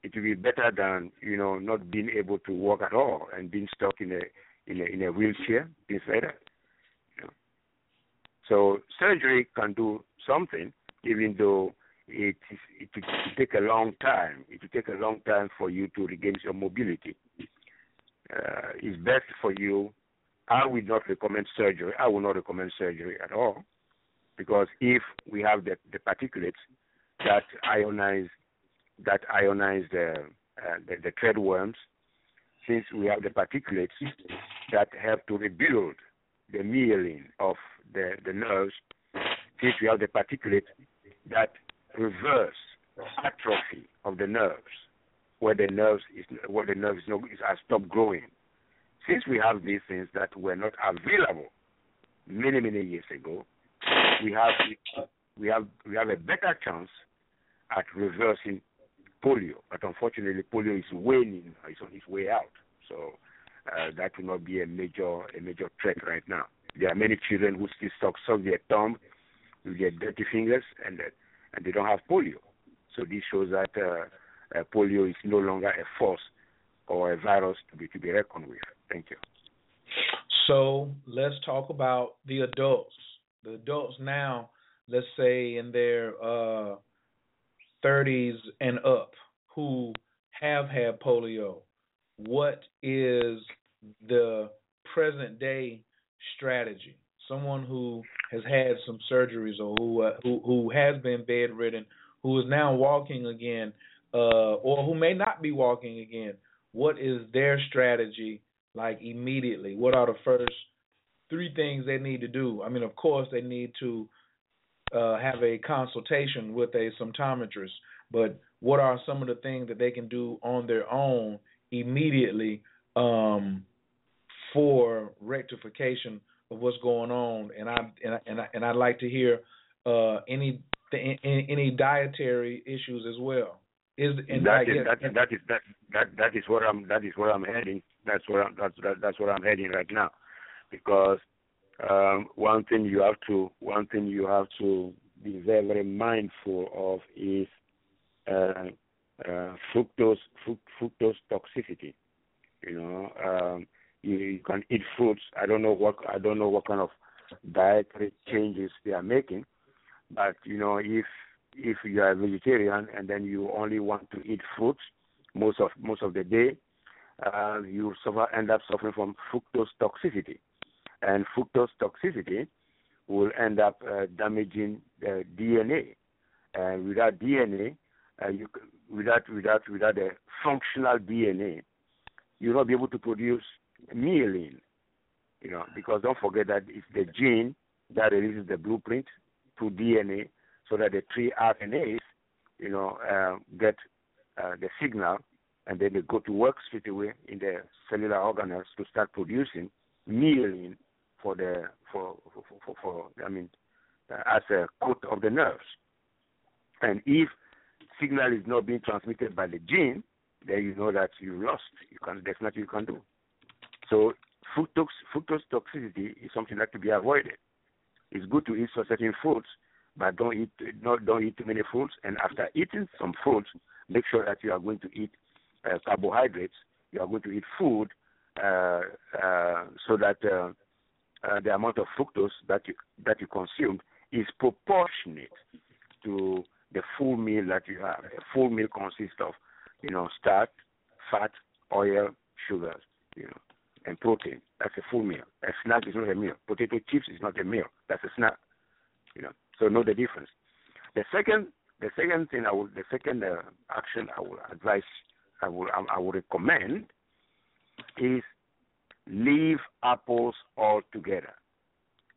It will be better than you know not being able to walk at all and being stuck in a in a in a wheelchair, things like that. You know. So surgery can do something, even though it is, it will take a long time. It will take a long time for you to regain your mobility. Uh, it's best for you. I would not recommend surgery. I will not recommend surgery at all, because if we have the, the particulates that ionize that ionize the, uh, the the thread worms, since we have the particulates that help to rebuild the myelin of the, the nerves, since we have the particulate that reverse atrophy of the nerves, where the nerves is where the nerves no, is has stopped growing. Since we have these things that were not available many many years ago, we have we have we have a better chance at reversing polio. But unfortunately, polio is waning; it's on its way out. So uh, that will not be a major a major threat right now. There are many children who still suck, suck their thumb with their dirty fingers, and uh, and they don't have polio. So this shows that uh, uh, polio is no longer a force or a virus to be to be reckoned with. Thank you. So let's talk about the adults. The adults now, let's say in their uh, 30s and up, who have had polio. What is the present day strategy? Someone who has had some surgeries or who uh, who who has been bedridden, who is now walking again, uh, or who may not be walking again. What is their strategy like immediately? What are the first three things they need to do? I mean, of course, they need to uh, have a consultation with a symptometrist, but what are some of the things that they can do on their own immediately um, for rectification of what's going on? And I and I, and, I, and I'd like to hear uh, any any, any dietary issues as well. Is and that is that, that is that that that is where I'm that is where I'm heading. That's where I'm, that's that, that's where I'm heading right now, because um, one thing you have to one thing you have to be very very mindful of is uh, uh, fructose fruct, fructose toxicity. You know, um, you, you can eat fruits. I don't know what I don't know what kind of dietary changes they are making, but you know if if you are a vegetarian and then you only want to eat fruits most of most of the day, uh, you suffer, end up suffering from fructose toxicity, and fructose toxicity will end up uh, damaging the DNA, and without DNA, uh, you without without without a functional DNA, you'll not be able to produce myelin. You know, because don't forget that it's the gene that releases the blueprint to DNA so that the three RNAs, you know, uh, get uh, the signal and then they go to work straight away in the cellular organelles to start producing myelin for the for for, for, for I mean uh, as a coat of the nerves. And if signal is not being transmitted by the gene, then you know that you lost. You can there's nothing you can do. So fructose fructose toxicity is something that to be avoided. It's good to eat certain foods, but don't eat not don't eat too many fruits. And after eating some fruits, make sure that you are going to eat uh, carbohydrates. You are going to eat food uh, uh, so that uh, the amount of fructose that you that you consume is proportionate to the full meal that you have. A full meal consists of, you know, starch, fat, oil, sugars, you know, and protein. That's a full meal. A snack is not a meal. Potato chips is not a meal. That's a snack. You know, so know the difference. The second, the second thing I would, the second uh, action I would advise, I would, I would recommend, is leave apples altogether.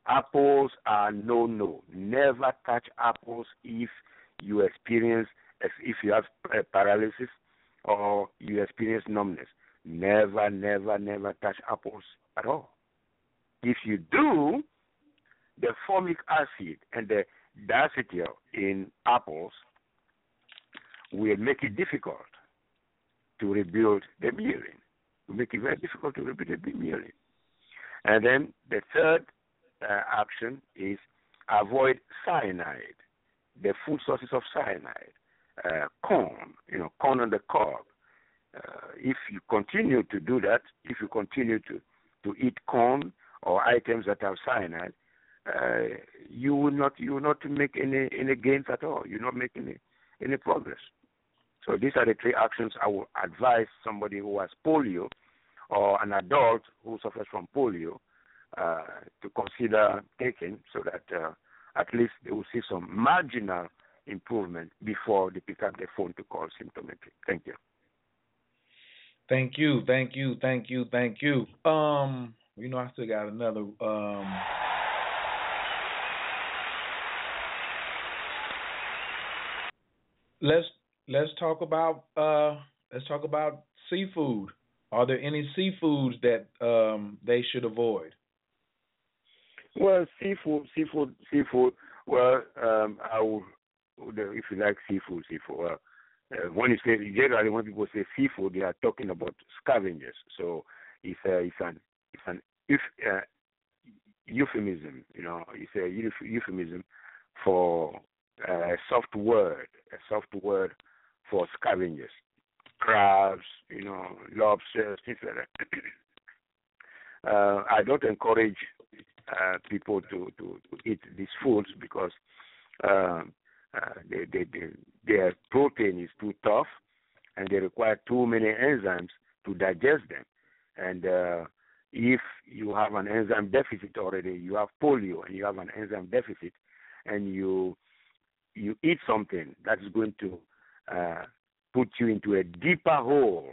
Apples are no no. Never touch apples if you experience if you have uh, paralysis or you experience numbness. Never, never, never touch apples at all. If you do, the formic acid and the diacetyl in apples will make it difficult to rebuild the myelin. Make it very difficult to the myelin. And then the third uh, action is avoid cyanide, the food sources of cyanide, uh, corn, you know, corn on the cob. Uh, if you continue to do that, if you continue to, to eat corn or items that have cyanide, uh, you will not you will not make any any gains at all. You will not make any any progress. So these are the three actions I would advise somebody who has polio or an adult who suffers from polio uh, to consider taking so that uh, at least they will see some marginal improvement before they pick up the phone to call symptometry. Thank you. Thank you, thank you, thank you, thank you. Um, you know, I still got another um let's let's talk about uh let's talk about seafood. Are there any seafoods that um they should avoid? Well, seafood, seafood, seafood. Well, um, I would, if you like seafood, seafood. Well, uh, when you say generally when people say seafood, they are talking about scavengers. So it's a, it's an it's an if, uh, euphemism. You know, it's a euphemism for uh, a soft word, a soft word for scavengers, crabs, you know, lobsters, things like that. uh, I don't encourage uh, people to, to, to eat these foods because um, uh, they, they, they, their protein is too tough and they require too many enzymes to digest them. And uh, if you have an enzyme deficit already, you have polio and you have an enzyme deficit, and you you eat something that's going to uh, put you into a deeper hole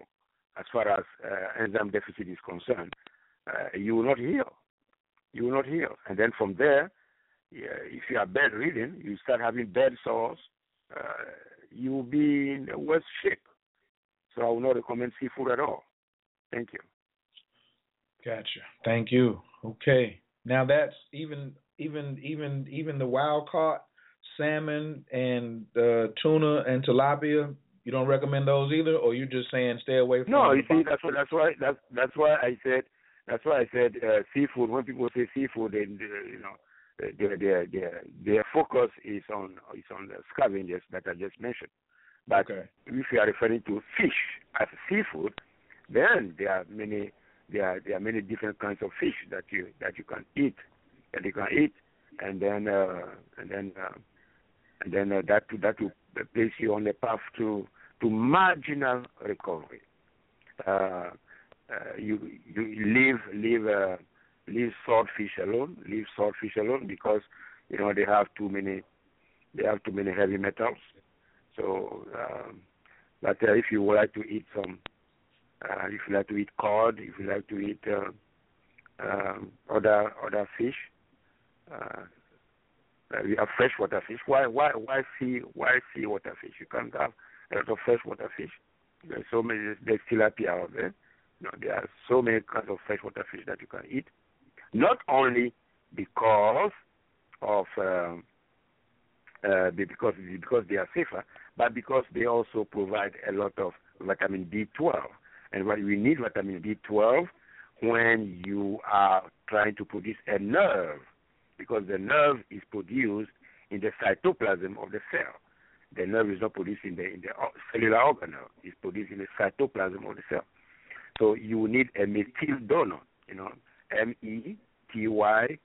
as far as uh, enzyme deficit is concerned, uh, you will not heal you will not heal. And then from there, if you are bedridden, you start having bed sores, uh, you will be in the worst shape. So I will not recommend seafood at all. Thank you. Gotcha. Thank you. Okay. Now that's even even even even the wild caught salmon and uh, tuna and tilapia. You don't recommend those either, or you're just saying stay away from. No, you see, that's what, that's why that's that's why I said that's why I said uh, seafood. When people say seafood, they, you know their their their their focus is on is on the scavengers that I just mentioned. But okay. if you are referring to fish as seafood, then there are many there are there are many different kinds of fish that you that you can eat that you can eat, and then uh, and then uh, and then uh, that that will place you on the path to to marginal recovery. Uh, uh, you you leave leave uh, leave swordfish alone, leave swordfish alone because you know they have too many they have too many heavy metals. So, um, but uh, if you would like to eat some, uh, if you like to eat cod, if you like to eat uh, um, other other fish, uh, we have freshwater fish. Why why why sea why sea water fish? You can't have a lot of freshwater fish. There's so many there's tilapia out there. You know, there are so many kinds of freshwater fish that you can eat. Not only because of um, uh, because because they are safer, but because they also provide a lot of vitamin B12. And what we need vitamin B12 when you are trying to produce a nerve, because the nerve is produced in the cytoplasm of the cell. The nerve is not produced in the in the cellular organelle; it's produced in the cytoplasm of the cell. So you need a methyl donor, you know, M E T Y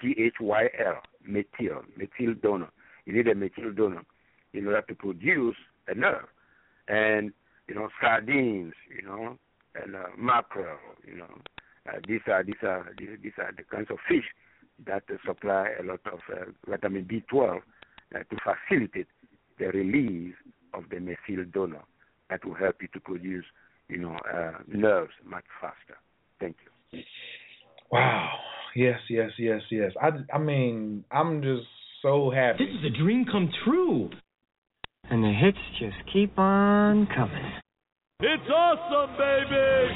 T H Y L, methyl, methyl donor. You need a methyl donor in order to produce a nerve. And you know, sardines, you know, and uh, mackerel, you know, uh, these are these are these, these are the kinds of fish that supply a lot of uh, vitamin B12 uh, to facilitate the release of the methyl donor that will help you to produce, you know, uh, nerves much faster. Thank you. Wow. Yes, yes, yes, yes. I, I mean, I'm just so happy. This is a dream come true. And the hits just keep on coming. It's awesome, baby!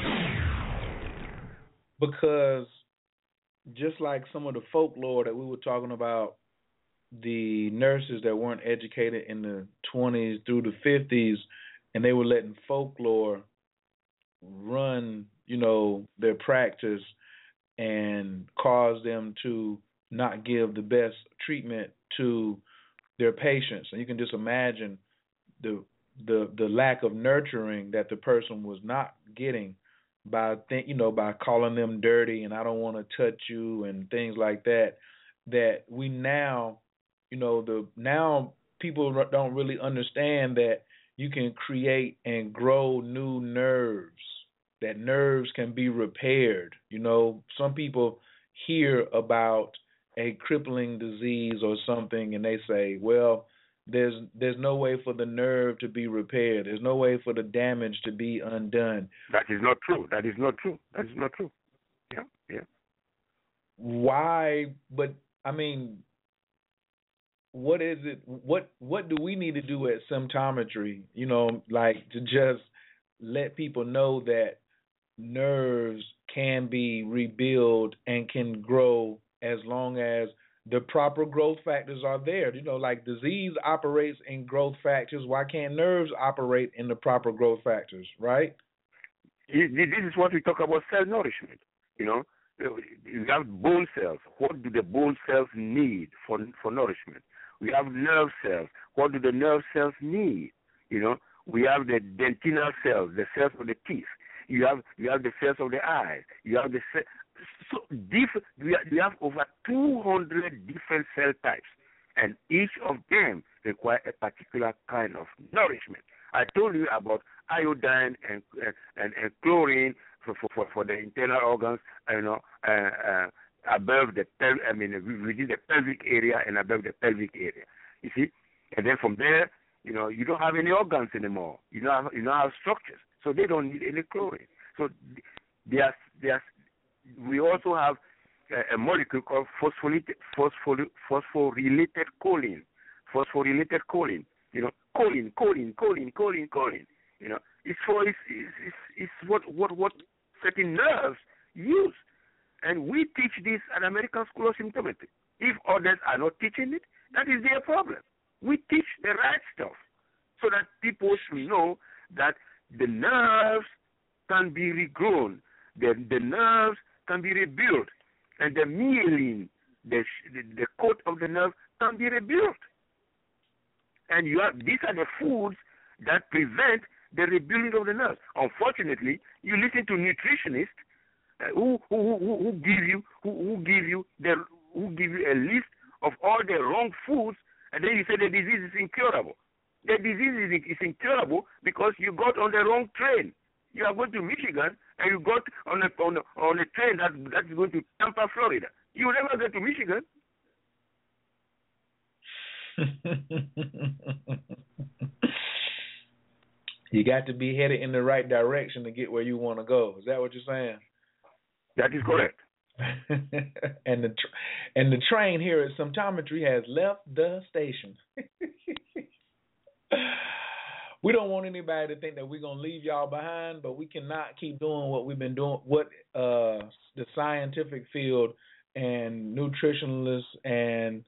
Because just like some of the folklore that we were talking about, the nurses that weren't educated in the 20s through the 50s, and they were letting folklore run, you know, their practice and cause them to not give the best treatment to their patients. And you can just imagine the the the lack of nurturing that the person was not getting by think you know by calling them dirty and I don't want to touch you and things like that that we now you know the now people don't really understand that you can create and grow new nerves that nerves can be repaired. You know some people hear about a crippling disease or something and they say well there's there's no way for the nerve to be repaired. There's no way for the damage to be undone. That is not true. That is not true. That is not true. Yeah, yeah. Why? But I mean, what is it? What what do we need to do at symptometry? You know, like to just let people know that nerves can be rebuilt and can grow as long as the proper growth factors are there. You know, like disease operates in growth factors. Why can't nerves operate in the proper growth factors, right? This is what we talk about cell nourishment. You know, you have bone cells. What do the bone cells need for for nourishment? We have nerve cells. What do the nerve cells need? You know, we have the dentinal cells, the cells of the teeth. You have you have the cells of the eyes. You have the so diff- we, have over 200 different cell types, and each of them require a particular kind of nourishment. I told you about iodine and and, and chlorine for, for for the internal organs, you know, uh, uh, above the pel- I mean within the pelvic area and above the pelvic area. You see, and then from there, you know, you don't have any organs anymore. You don't have you don't have structures, so they don't need any chlorine. So they are they are we also have a, molecule called phosphorylated, phosphorylated choline. Phosphorylated choline. You know, choline, choline, choline, choline, choline. You know, it's for it's, it's, it's what what what certain nerves use, and we teach this at American School of Symptometry. If others are not teaching it, that is their problem. We teach the right stuff so that people should know that the nerves can be regrown. The, the nerves can be rebuilt, and the myelin, the, the, coat of the nerve, can be rebuilt. And you have these are the foods that prevent the rebuilding of the nerves. Unfortunately, you listen to nutritionists uh, who, who, who, who give you who, who give you the who give you a list of all the wrong foods, and then you say the disease is incurable. The disease is, is incurable because you got on the wrong train. You are going to Michigan and you got on a on a, on a train that that's going to Tampa, Florida. You will never get to Michigan. you got to be headed in the right direction to get where you want to go. Is that what you're saying? That is correct. and the tr- and the train here at Symptometry has left the station. we don't want anybody to think that we're gonna leave y'all behind, but we cannot keep doing what we've been doing, what uh, the scientific field and nutritionalists and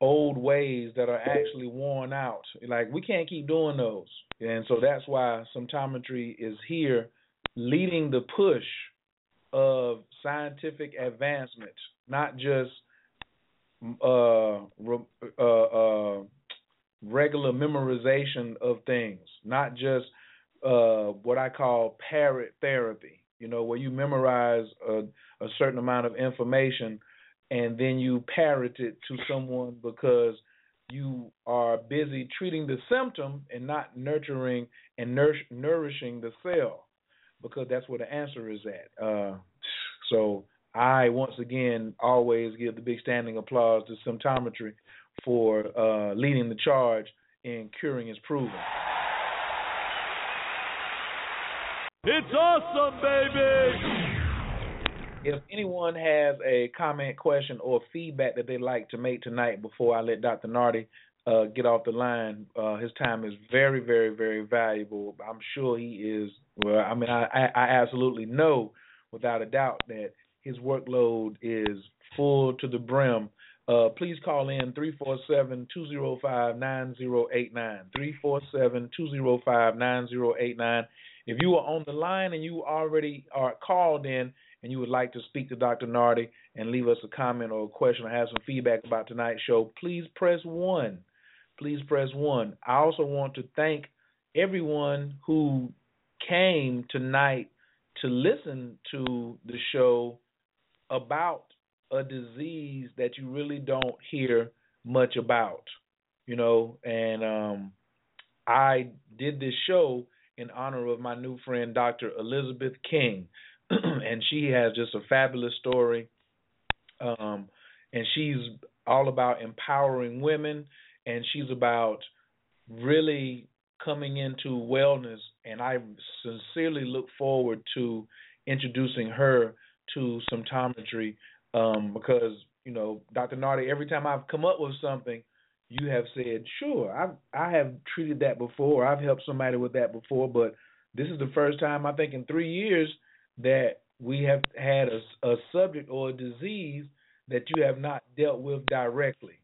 old ways that are actually worn out. Like we can't keep doing those. And so that's why symptometry is here leading the push of scientific advancement, not just uh, uh, uh, regular memorization of things, not just uh, what I call parrot therapy. You know, where you memorize a, a certain amount of information and then you parrot it to someone because you are busy treating the symptom and not nurturing and nourishing the cell because that's where the answer is at. Uh, so I once again always give the big standing applause to symptometry for uh, leading the charge in curing is proven. It's awesome, baby! If anyone has a comment, question, or feedback that they'd like to make tonight before I let Dr. Nartey uh, get off the line, uh, his time is very, very, very valuable. I'm sure he is. Well, I mean, I, I absolutely know without a doubt that his workload is full to the brim. Uh, please call in 347 205 9089. 347 205 9089. If you are on the line and you already are called in and you would like to speak to Dr. Nartey and leave us a comment or a question or have some feedback about tonight's show, please press 1. Please press 1. I also want to thank everyone who came tonight to listen to the show about a disease that you really don't hear much about, you know, and um, I did this show in honor of my new friend Dr. Elizabeth King. and she has just a fabulous story. Um, and she's all about empowering women, and she's about really coming into wellness. And I sincerely look forward to introducing her to symptometry um, because you know, Dr. Nartey, every time I've come up with something, you have said, "Sure, I've I have treated that before. I've helped somebody with that before, but this is the first time I think in three years that we have had a, a subject or a disease that you have not dealt with directly,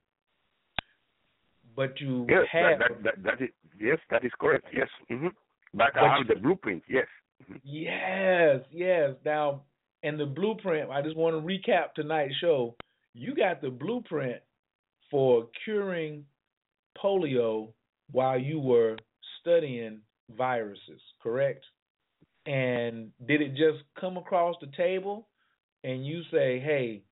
but you yes, have. That, that, that is, yes, that is correct. Yes, mm-hmm. but I have the blueprint. Yes. Mm-hmm. Yes, yes. Now, and the blueprint. I just want to recap tonight's show. You got the blueprint for curing polio while you were studying viruses, correct? And did it just come across the table and you say, hey,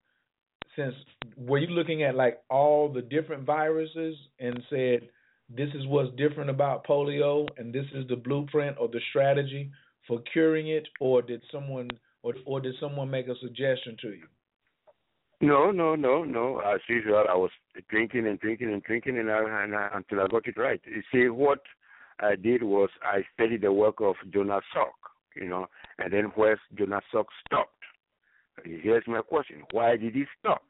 since were you looking at like all the different viruses and said, this is what's different about polio and this is the blueprint or the strategy for curing it, or did someone or or did someone make a suggestion to you? No, no, no, no. As usual, I was drinking and drinking and drinking, and, I, and I, until I got it right. You see, what I did was I studied the work of Jonas Salk you know, and then where Jonas Salk stopped. Here's my question: Why did he stop?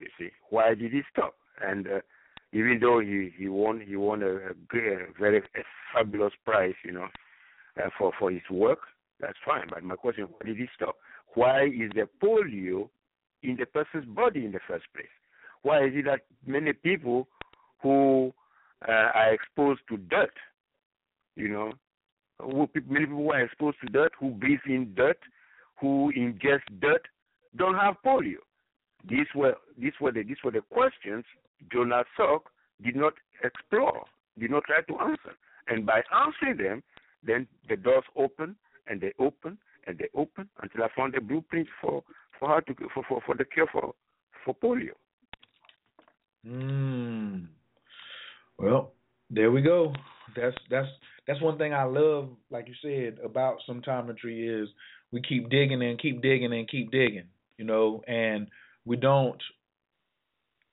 You see, why did he stop? And uh, even though he he won he won a, a, a very a fabulous prize, you know, uh, for for his work, that's fine. But my question: Why did stop? Why is the polio in the person's body in the first place? Why is it that many people who uh, are exposed to dirt, you know, who many people who are exposed to dirt, who breathe in dirt, who ingest dirt, don't have polio. These were these were the these were the questions Jonas Salk did not explore, did not try to answer. And by answering them, then the doors open and they open and they open until I found a blueprint for for how to for for, for the cure for for polio. Hmm. Well, there we go. That's that's that's one thing I love, like you said, about symptometry is we keep digging and keep digging and keep digging, you know, and we don't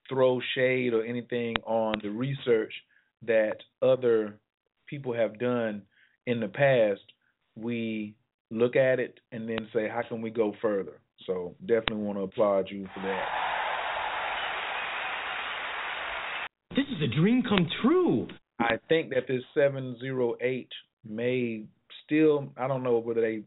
throw shade or anything on the research that other people have done in the past. We look at it and then say, how can we go further? So definitely want to applaud you for that. This is a dream come true. I think that this 708 may still, I don't know whether they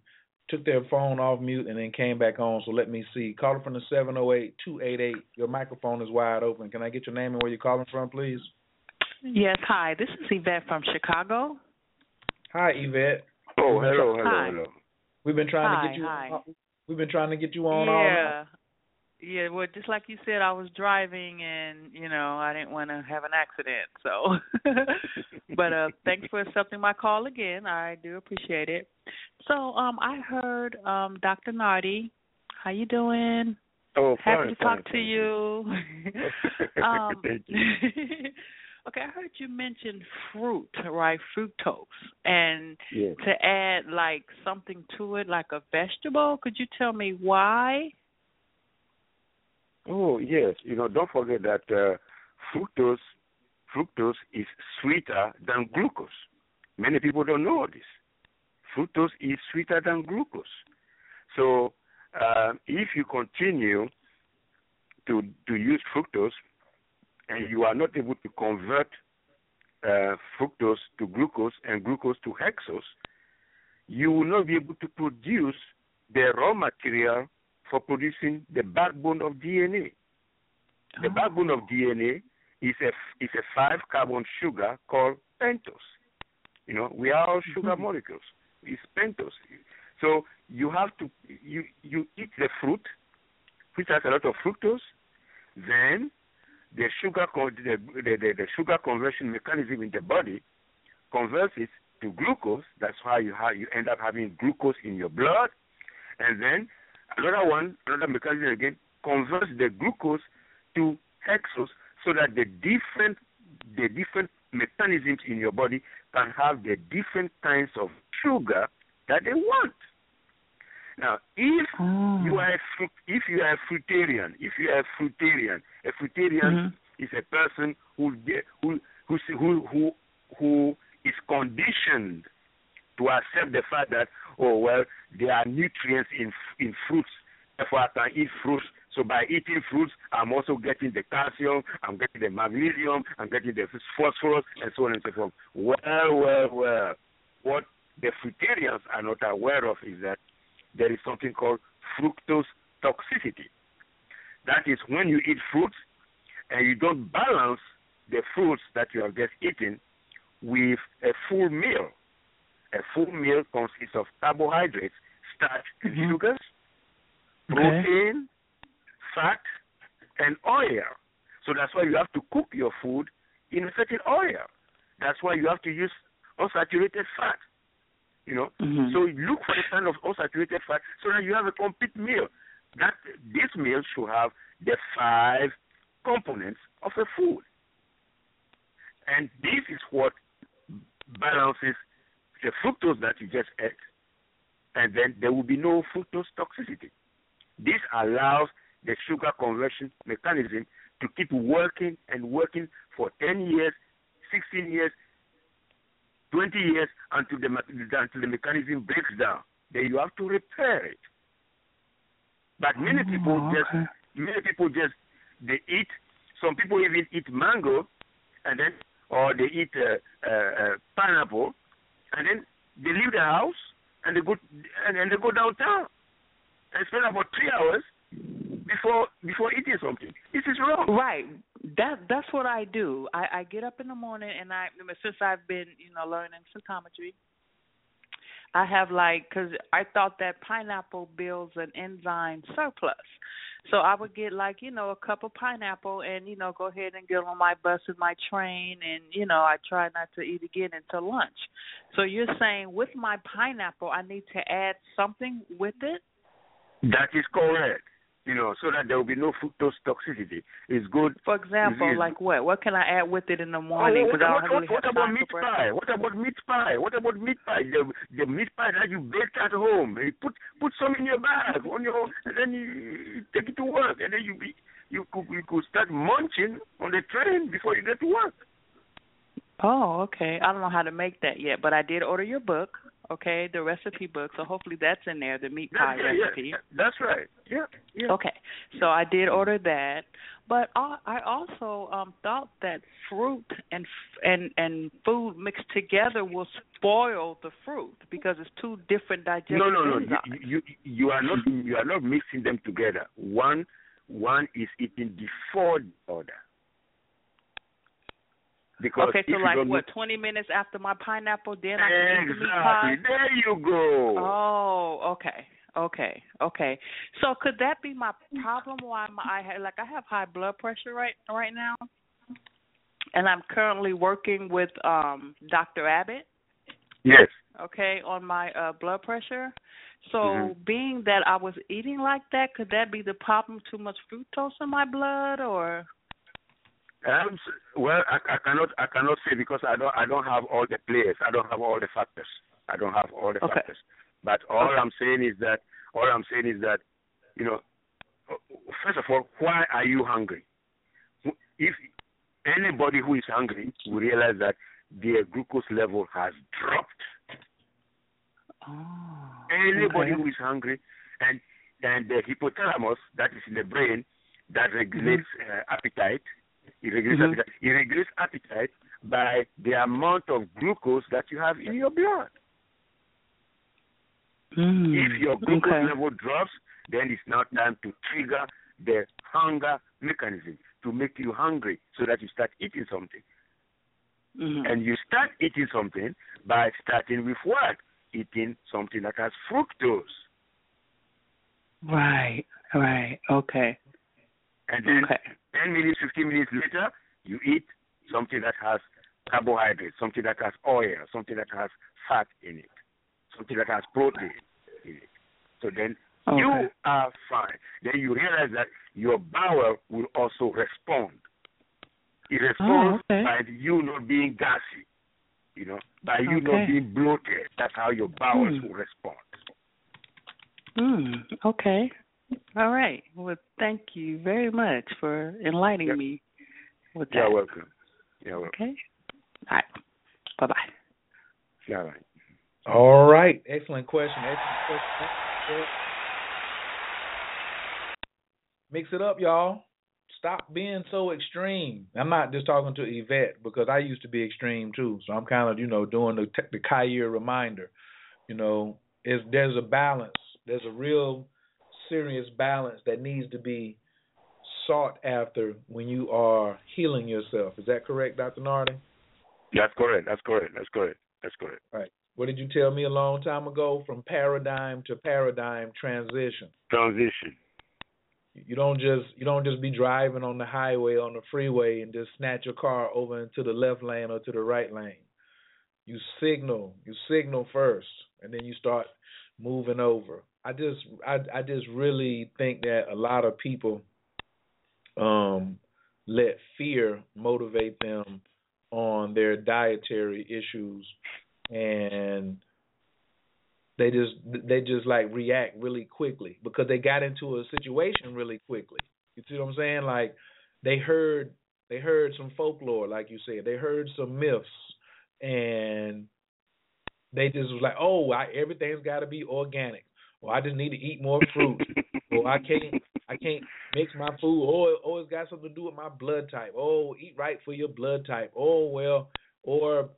took their phone off mute and then came back on. So let me see. Caller from the seven zero eight two eight eight. Your microphone is wide open. Can I get your name and where you're calling from, please? Yes. Hi. This is Yvette from Chicago. Hi, Yvette. Oh, hello, hello, Hi. hello. We've been trying Hi, to get you. hi. We've been trying to get you on yeah. night. Yeah, well, just like you said, I was driving and you know I didn't want to have an accident. So, but uh, thanks for accepting my call again. I do appreciate it. So, um, I heard um, Dr. Nartey. How you doing? Oh, Happy fine, to talk fine, to you. um, Thank okay, I heard you mention fruit, right? Fructose, and Yes. to add like something to it, like a vegetable. Could you tell me why? Oh yes, you know, don't forget that uh, fructose fructose is sweeter than glucose. Many people don't know this. Fructose is sweeter than glucose. So uh, if you continue to to use fructose and you are not able to convert uh, fructose to glucose and glucose to hexose, you will not be able to produce the raw material for producing the backbone of DNA. The backbone of DNA is a is a five carbon sugar called pentose. You know, we are all sugar molecules. It's pentose. So you have to you you eat the fruit, which has a lot of fructose. Then the sugar the, the, the sugar conversion mechanism in the body converts it to glucose. That's why you have you end up having glucose in your blood, and then another one, another mechanism again converts the glucose to hexose, so that the different the different mechanisms in your body can have the different kinds of sugar that they want. Now, if ah. you are a fruit, if you are a fruitarian, if you are a fruitarian, a fruitarian mm-hmm. is a person who who who who who is conditioned to accept the fact that oh well there are nutrients in in fruits, therefore I can eat fruits. So by eating fruits, I'm also getting the calcium, I'm getting the magnesium, I'm getting the phosphorus, and so on and so forth. Well, well, well. What the fruitarians are not aware of is that there is something called fructose toxicity. That is when you eat fruits and you don't balance the fruits that you have just eaten with a full meal. A full meal consists of carbohydrates, starch, and mm-hmm. sugars, protein, fat, and oil. So that's why you have to cook your food in a certain oil. That's why you have to use unsaturated fat. You know, mm-hmm. so look for the kind of unsaturated fat. So that you have a complete meal. That this meal should have the five components of a food, and this is what balances the fructose that you just ate, and then there will be no fructose toxicity. This allows the sugar conversion mechanism to keep working and working for 10 years, 16 years, 20 years until the, until the mechanism breaks down. Then you have to repair it. But many people just many people just they eat. Some people even eat mango, and then or they eat uh, uh, uh, pineapple, and then they leave the house and they go and, and they go downtown and spend about three hours before before eating something. This is wrong. Right. That that's what I do. I, I get up in the morning and I since I've been you know learning symptometry, I have like because I thought that pineapple builds an enzyme surplus. So I would get like you know a cup of pineapple and you know go ahead and get on my bus and my train and you know I try not to eat again until lunch. So you're saying with my pineapple I need to add something with it? That is correct. You know, so that there will be no fructose toxicity. It's good. For example, it's- like what? What can I add with it in the oh, morning? Oh, what, what, what, really what about meat pie? What about meat pie? What about meat pie? The, the meat pie that you bake at home. You put put some in your bag on your, and then you, you take it to work, and then you be you could you could start munching on the train before you get to work. Oh, okay. I don't know how to make that yet, but I did order your book, okay, the recipe book. So hopefully that's in there, the meat pie yeah, yeah, recipe. yeah, that's right. Yeah, yeah. Okay. So I did order that. But I, I also um thought that fruit and and and food mixed together will spoil the fruit because it's two different digestive No, no, no. You, you you are not you are not mixing them together. One one is eaten before the other. Because okay, so like what, twenty minutes after my pineapple, then I can eat the meat Exactly. pie. There you go. Oh, okay, okay, okay. So could that be my problem? Why my, I ha like I have high blood pressure right right now, and I'm currently working with um Dr. Abbot. Yes. Okay, on my uh blood pressure. So Mhm. being that I was eating like that, could that be the problem? Too much fructose in my blood, or Um, well, I, I cannot I cannot say because I don't I don't have all the players. I don't have all the factors. I don't have all the Okay. factors. But all Okay. I'm saying is that all I'm saying is that you know, first of all, why are you hungry? If anybody who is hungry will realize that their glucose level has dropped. Anybody okay. who is hungry, and and the hypothalamus that is in the brain that regulates uh, appetite, it regulates Mhm. appetite. It regulates appetite by the amount of glucose that you have in your blood. If your glucose okay. level drops, then it's now time to trigger the hunger mechanism to make you hungry so that you start eating something. Mhm. And you start eating something by starting with what? Eating something that has fructose. Right, right, okay, And then okay. 10 minutes, 15 minutes later, you eat something that has carbohydrates, something that has oil, something that has fat in it, something that has protein in it. So then you are fine. Then you realize that your bowel will also respond. It responds Oh, okay. by you not being gassy, you know, by you Okay. not being bloated. That's how your bowels Hmm. will respond. Hmm. Okay. All right. Well, thank you very much for enlightening Yep. me with that. You're welcome. You're welcome. Okay. All right. Bye bye. All right. All right. Excellent question. Excellent question. Mix it up, y'all. Stop being so extreme. I'm not just talking to Yvette because I used to be extreme too. So I'm kind of, you know, doing the the Khayr reminder. You know, is there's a balance. There's a real serious balance that needs to be sought after when you are healing yourself. Is that correct, Dr. Nartey? That's correct. That's correct. That's correct. That's correct. Right. What did you tell me a long time ago? From paradigm to paradigm transition. Transition. You don't just you don't just be driving on the highway on the freeway and just snatch your car over into the left lane or to the right lane. You signal, you signal first, and then you start moving over. I just I I just really think that a lot of people um let fear motivate them on their dietary issues and they just they just like react really quickly because they got into a situation really quickly. You see what I'm saying? Like they heard they heard some folklore, like you said. They heard some myths and they just was like, "Oh, I, everything's got to be organic." Or I just need to eat more fruit. or I can't I can't mix my food. Oh, oh, it's got something to do with my blood type. Oh, eat right for your blood type. Oh, well, or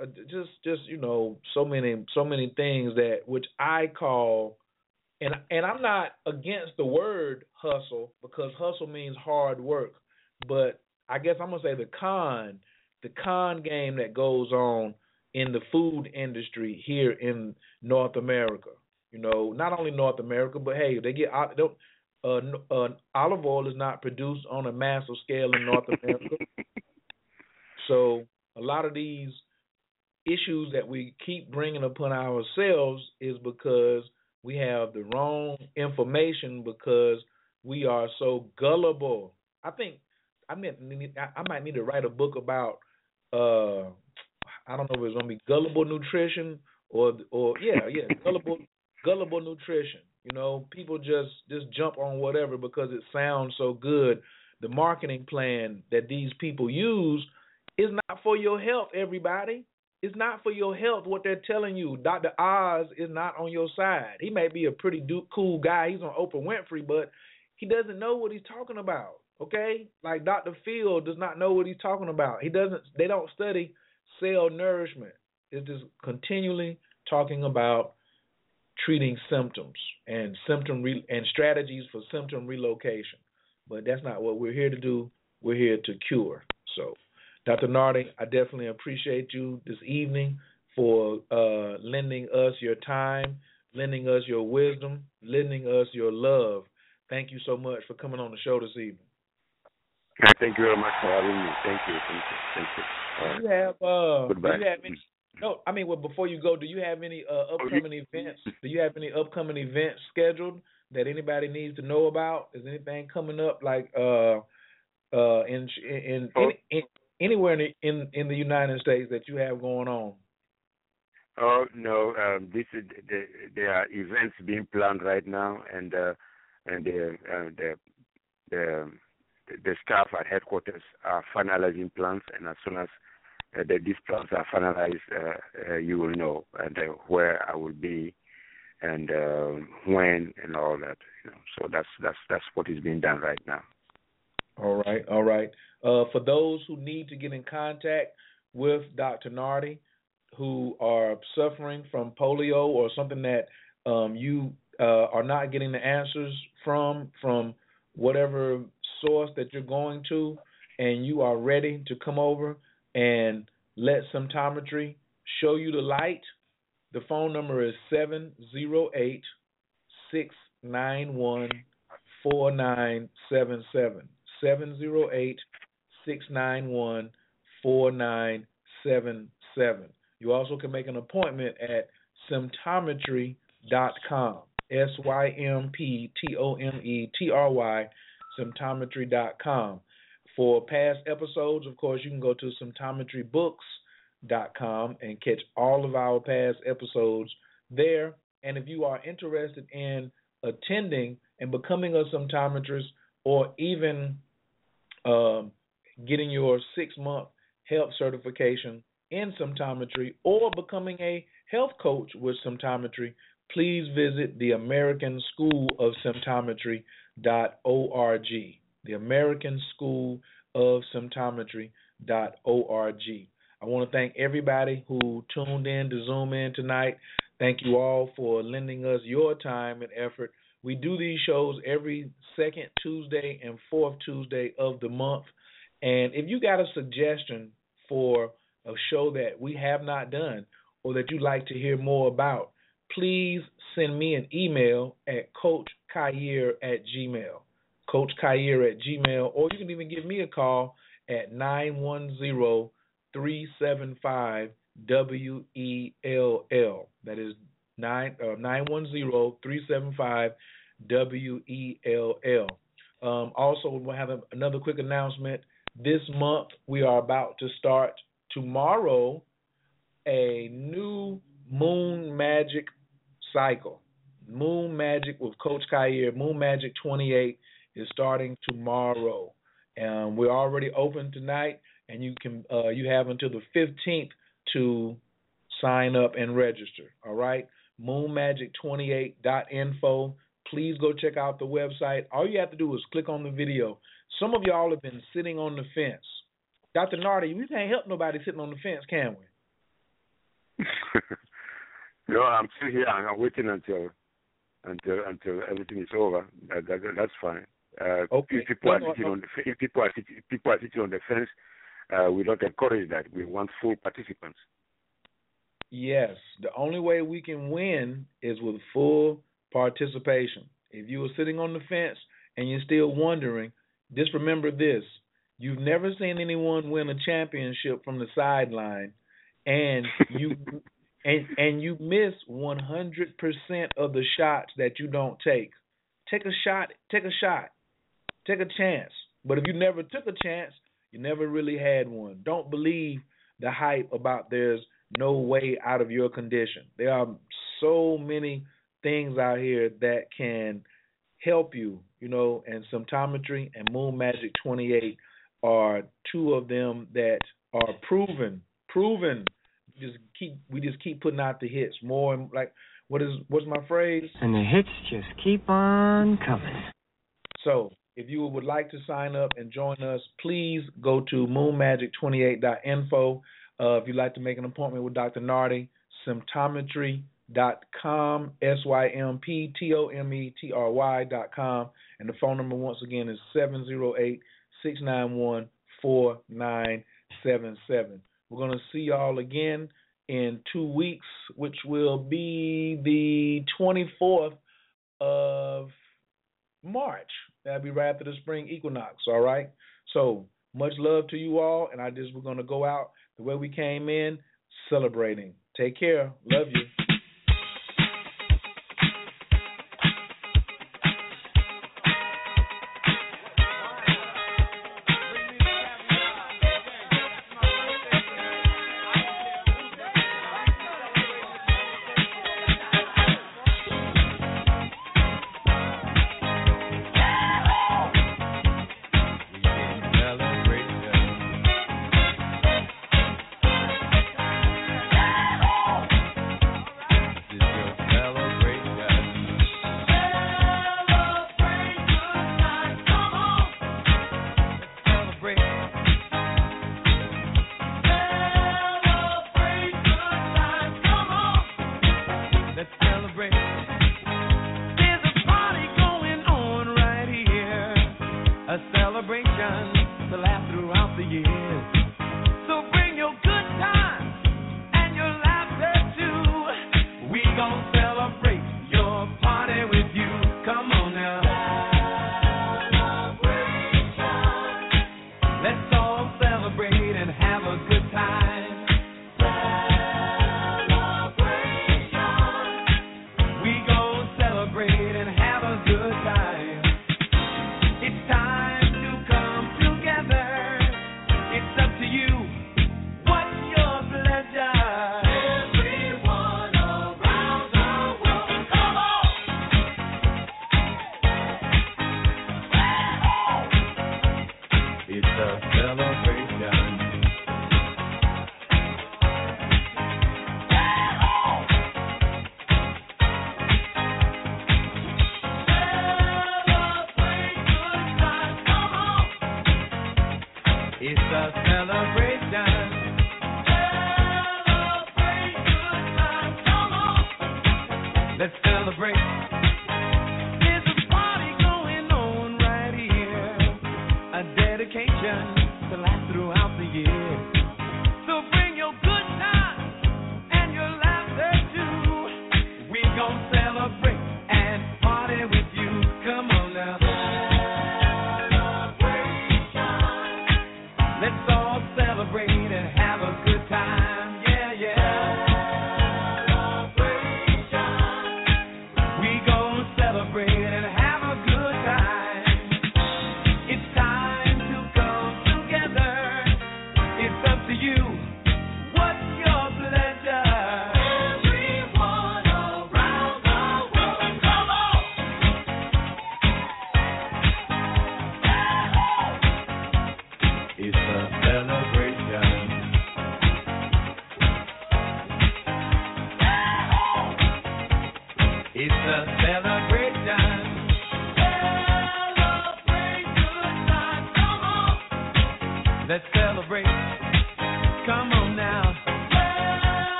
uh, just just you know so many so many things that which I call and and I'm not against the word hustle because hustle means hard work, but I guess I'm gonna say the con the con game that goes on in the food industry here in North America. You know, not only North America, but hey, they get. Uh, uh, olive oil is not produced on a massive scale in North America. so a lot of these issues that we keep bringing upon ourselves is because we have the wrong information because we are so gullible. I think I mean I might need to write a book about uh I don't know if it's gonna be gullible nutrition or or yeah yeah gullible gullible nutrition. You know, people just just jump on whatever because it sounds so good. The marketing plan that these people use is not for your health, everybody. It's not for your health what they're telling you. Dr. Oz is not on your side. He may be a pretty cool guy. He's on Oprah Winfrey, but he doesn't know what he's talking about. Okay, like Dr. Phil does not know what he's talking about. He doesn't. They don't study cell nourishment. It's just continually talking about treating symptoms and symptom re- and strategies for symptom relocation. But that's not what we're here to do. We're here to cure. So, Dr. Nartey, I definitely appreciate you this evening for uh, lending us your time, lending us your wisdom, lending us your love. Thank you so much for coming on the show this evening. Thank you very much for having me. Thank you. Thank you. Thank you. Right. You have uh, Goodbye. You have any, no, I mean, well, before you go, do you have any uh, upcoming events? Do you have any upcoming events scheduled that anybody needs to know about? Is anything coming up like uh, uh, in in, in, in anywhere in, the, in in the United States that you have going on? Oh no, um, this is the, there are events being planned right now, and uh, and the, uh, the the the staff at headquarters are finalizing plans, and as soon as uh, the, these plans are finalized, uh, uh, you will know and uh, where I will be, and when, and all that. You know, so that's that's that's what is being done right now. All right, all right. For those who need to get in contact with Dr. Nartey, who are suffering from polio or something that um, you uh, are not getting the answers from, from whatever source that you're going to, and you are ready to come over and let symptometry show you the light, the phone number is 708 691 4977. 708 691 4977. You also can make an appointment at symptometry.com. S Y M P T O M E T R Y, symptometry.com. For past episodes, of course, you can go to symptometrybooks.com and catch all of our past episodes there. And if you are interested in attending and becoming a symptometrist or even um, getting your six month health certification in symptometry or becoming a health coach with symptometry, please visit the American School of Symptometry.org. The American School of Symptometry.org. I want to thank everybody who tuned in to Zoom in tonight. Thank you all for lending us your time and effort. We do these shows every second Tuesday and fourth Tuesday of the month. And if you got a suggestion for a show that we have not done or that you'd like to hear more about, please send me an email at coachkhayr at gmail. Coach Khayr at gmail, or you can even give me a call at 910 375 WELL. That is 910 375 WELL. Um, also, we'll have a, another quick announcement. This month, we are about to start tomorrow a new Moon Magic cycle. Moon Magic with Coach Khayr. Moon Magic 28 is starting tomorrow. Um, we're already open tonight, and you can uh, you have until the 15th to sign up and register. All right, moonmagic28.info. Please go check out the website. All you have to do is click on the video. Some of y'all have been sitting on the fence. Dr. Nartey, we can't help nobody sitting on the fence, can we? no, I'm still here. I'm waiting until until until everything is over. That, that, that's fine. Uh, okay. If people are sitting on the if people are sitting, people are sitting on the fence, uh, we don't encourage that. We want full participants. Yes, the only way we can win is with full participation. If you are sitting on the fence and you're still wondering, just remember this: you've never seen anyone win a championship from the sideline, and you and and you miss 100% of the shots that you don't take. Take a shot. Take a shot. Take a chance. But if you never took a chance, you never really had one. Don't believe the hype about there's no way out of your condition. There are so many things out here that can help you, you know, and symptometry and Moon Magic 28 are two of them that are proven, proven. Just keep we just keep putting out the hits more and like what is what's my phrase? And the hits just keep on coming. So If you would like to sign up and join us, please go to moonmagic28.info. Uh, if you'd like to make an appointment with Dr. Nartey, symptometry.com, S Y M P T O M E T R Y.com. And the phone number, once again, is 708 691 4977. We're going to see y'all again in two weeks, which will be the 24th of March. That'll be right after the spring equinox, all right? So, much love to you all, and I just we're to go out the way we came in, celebrating. Take care. Love you.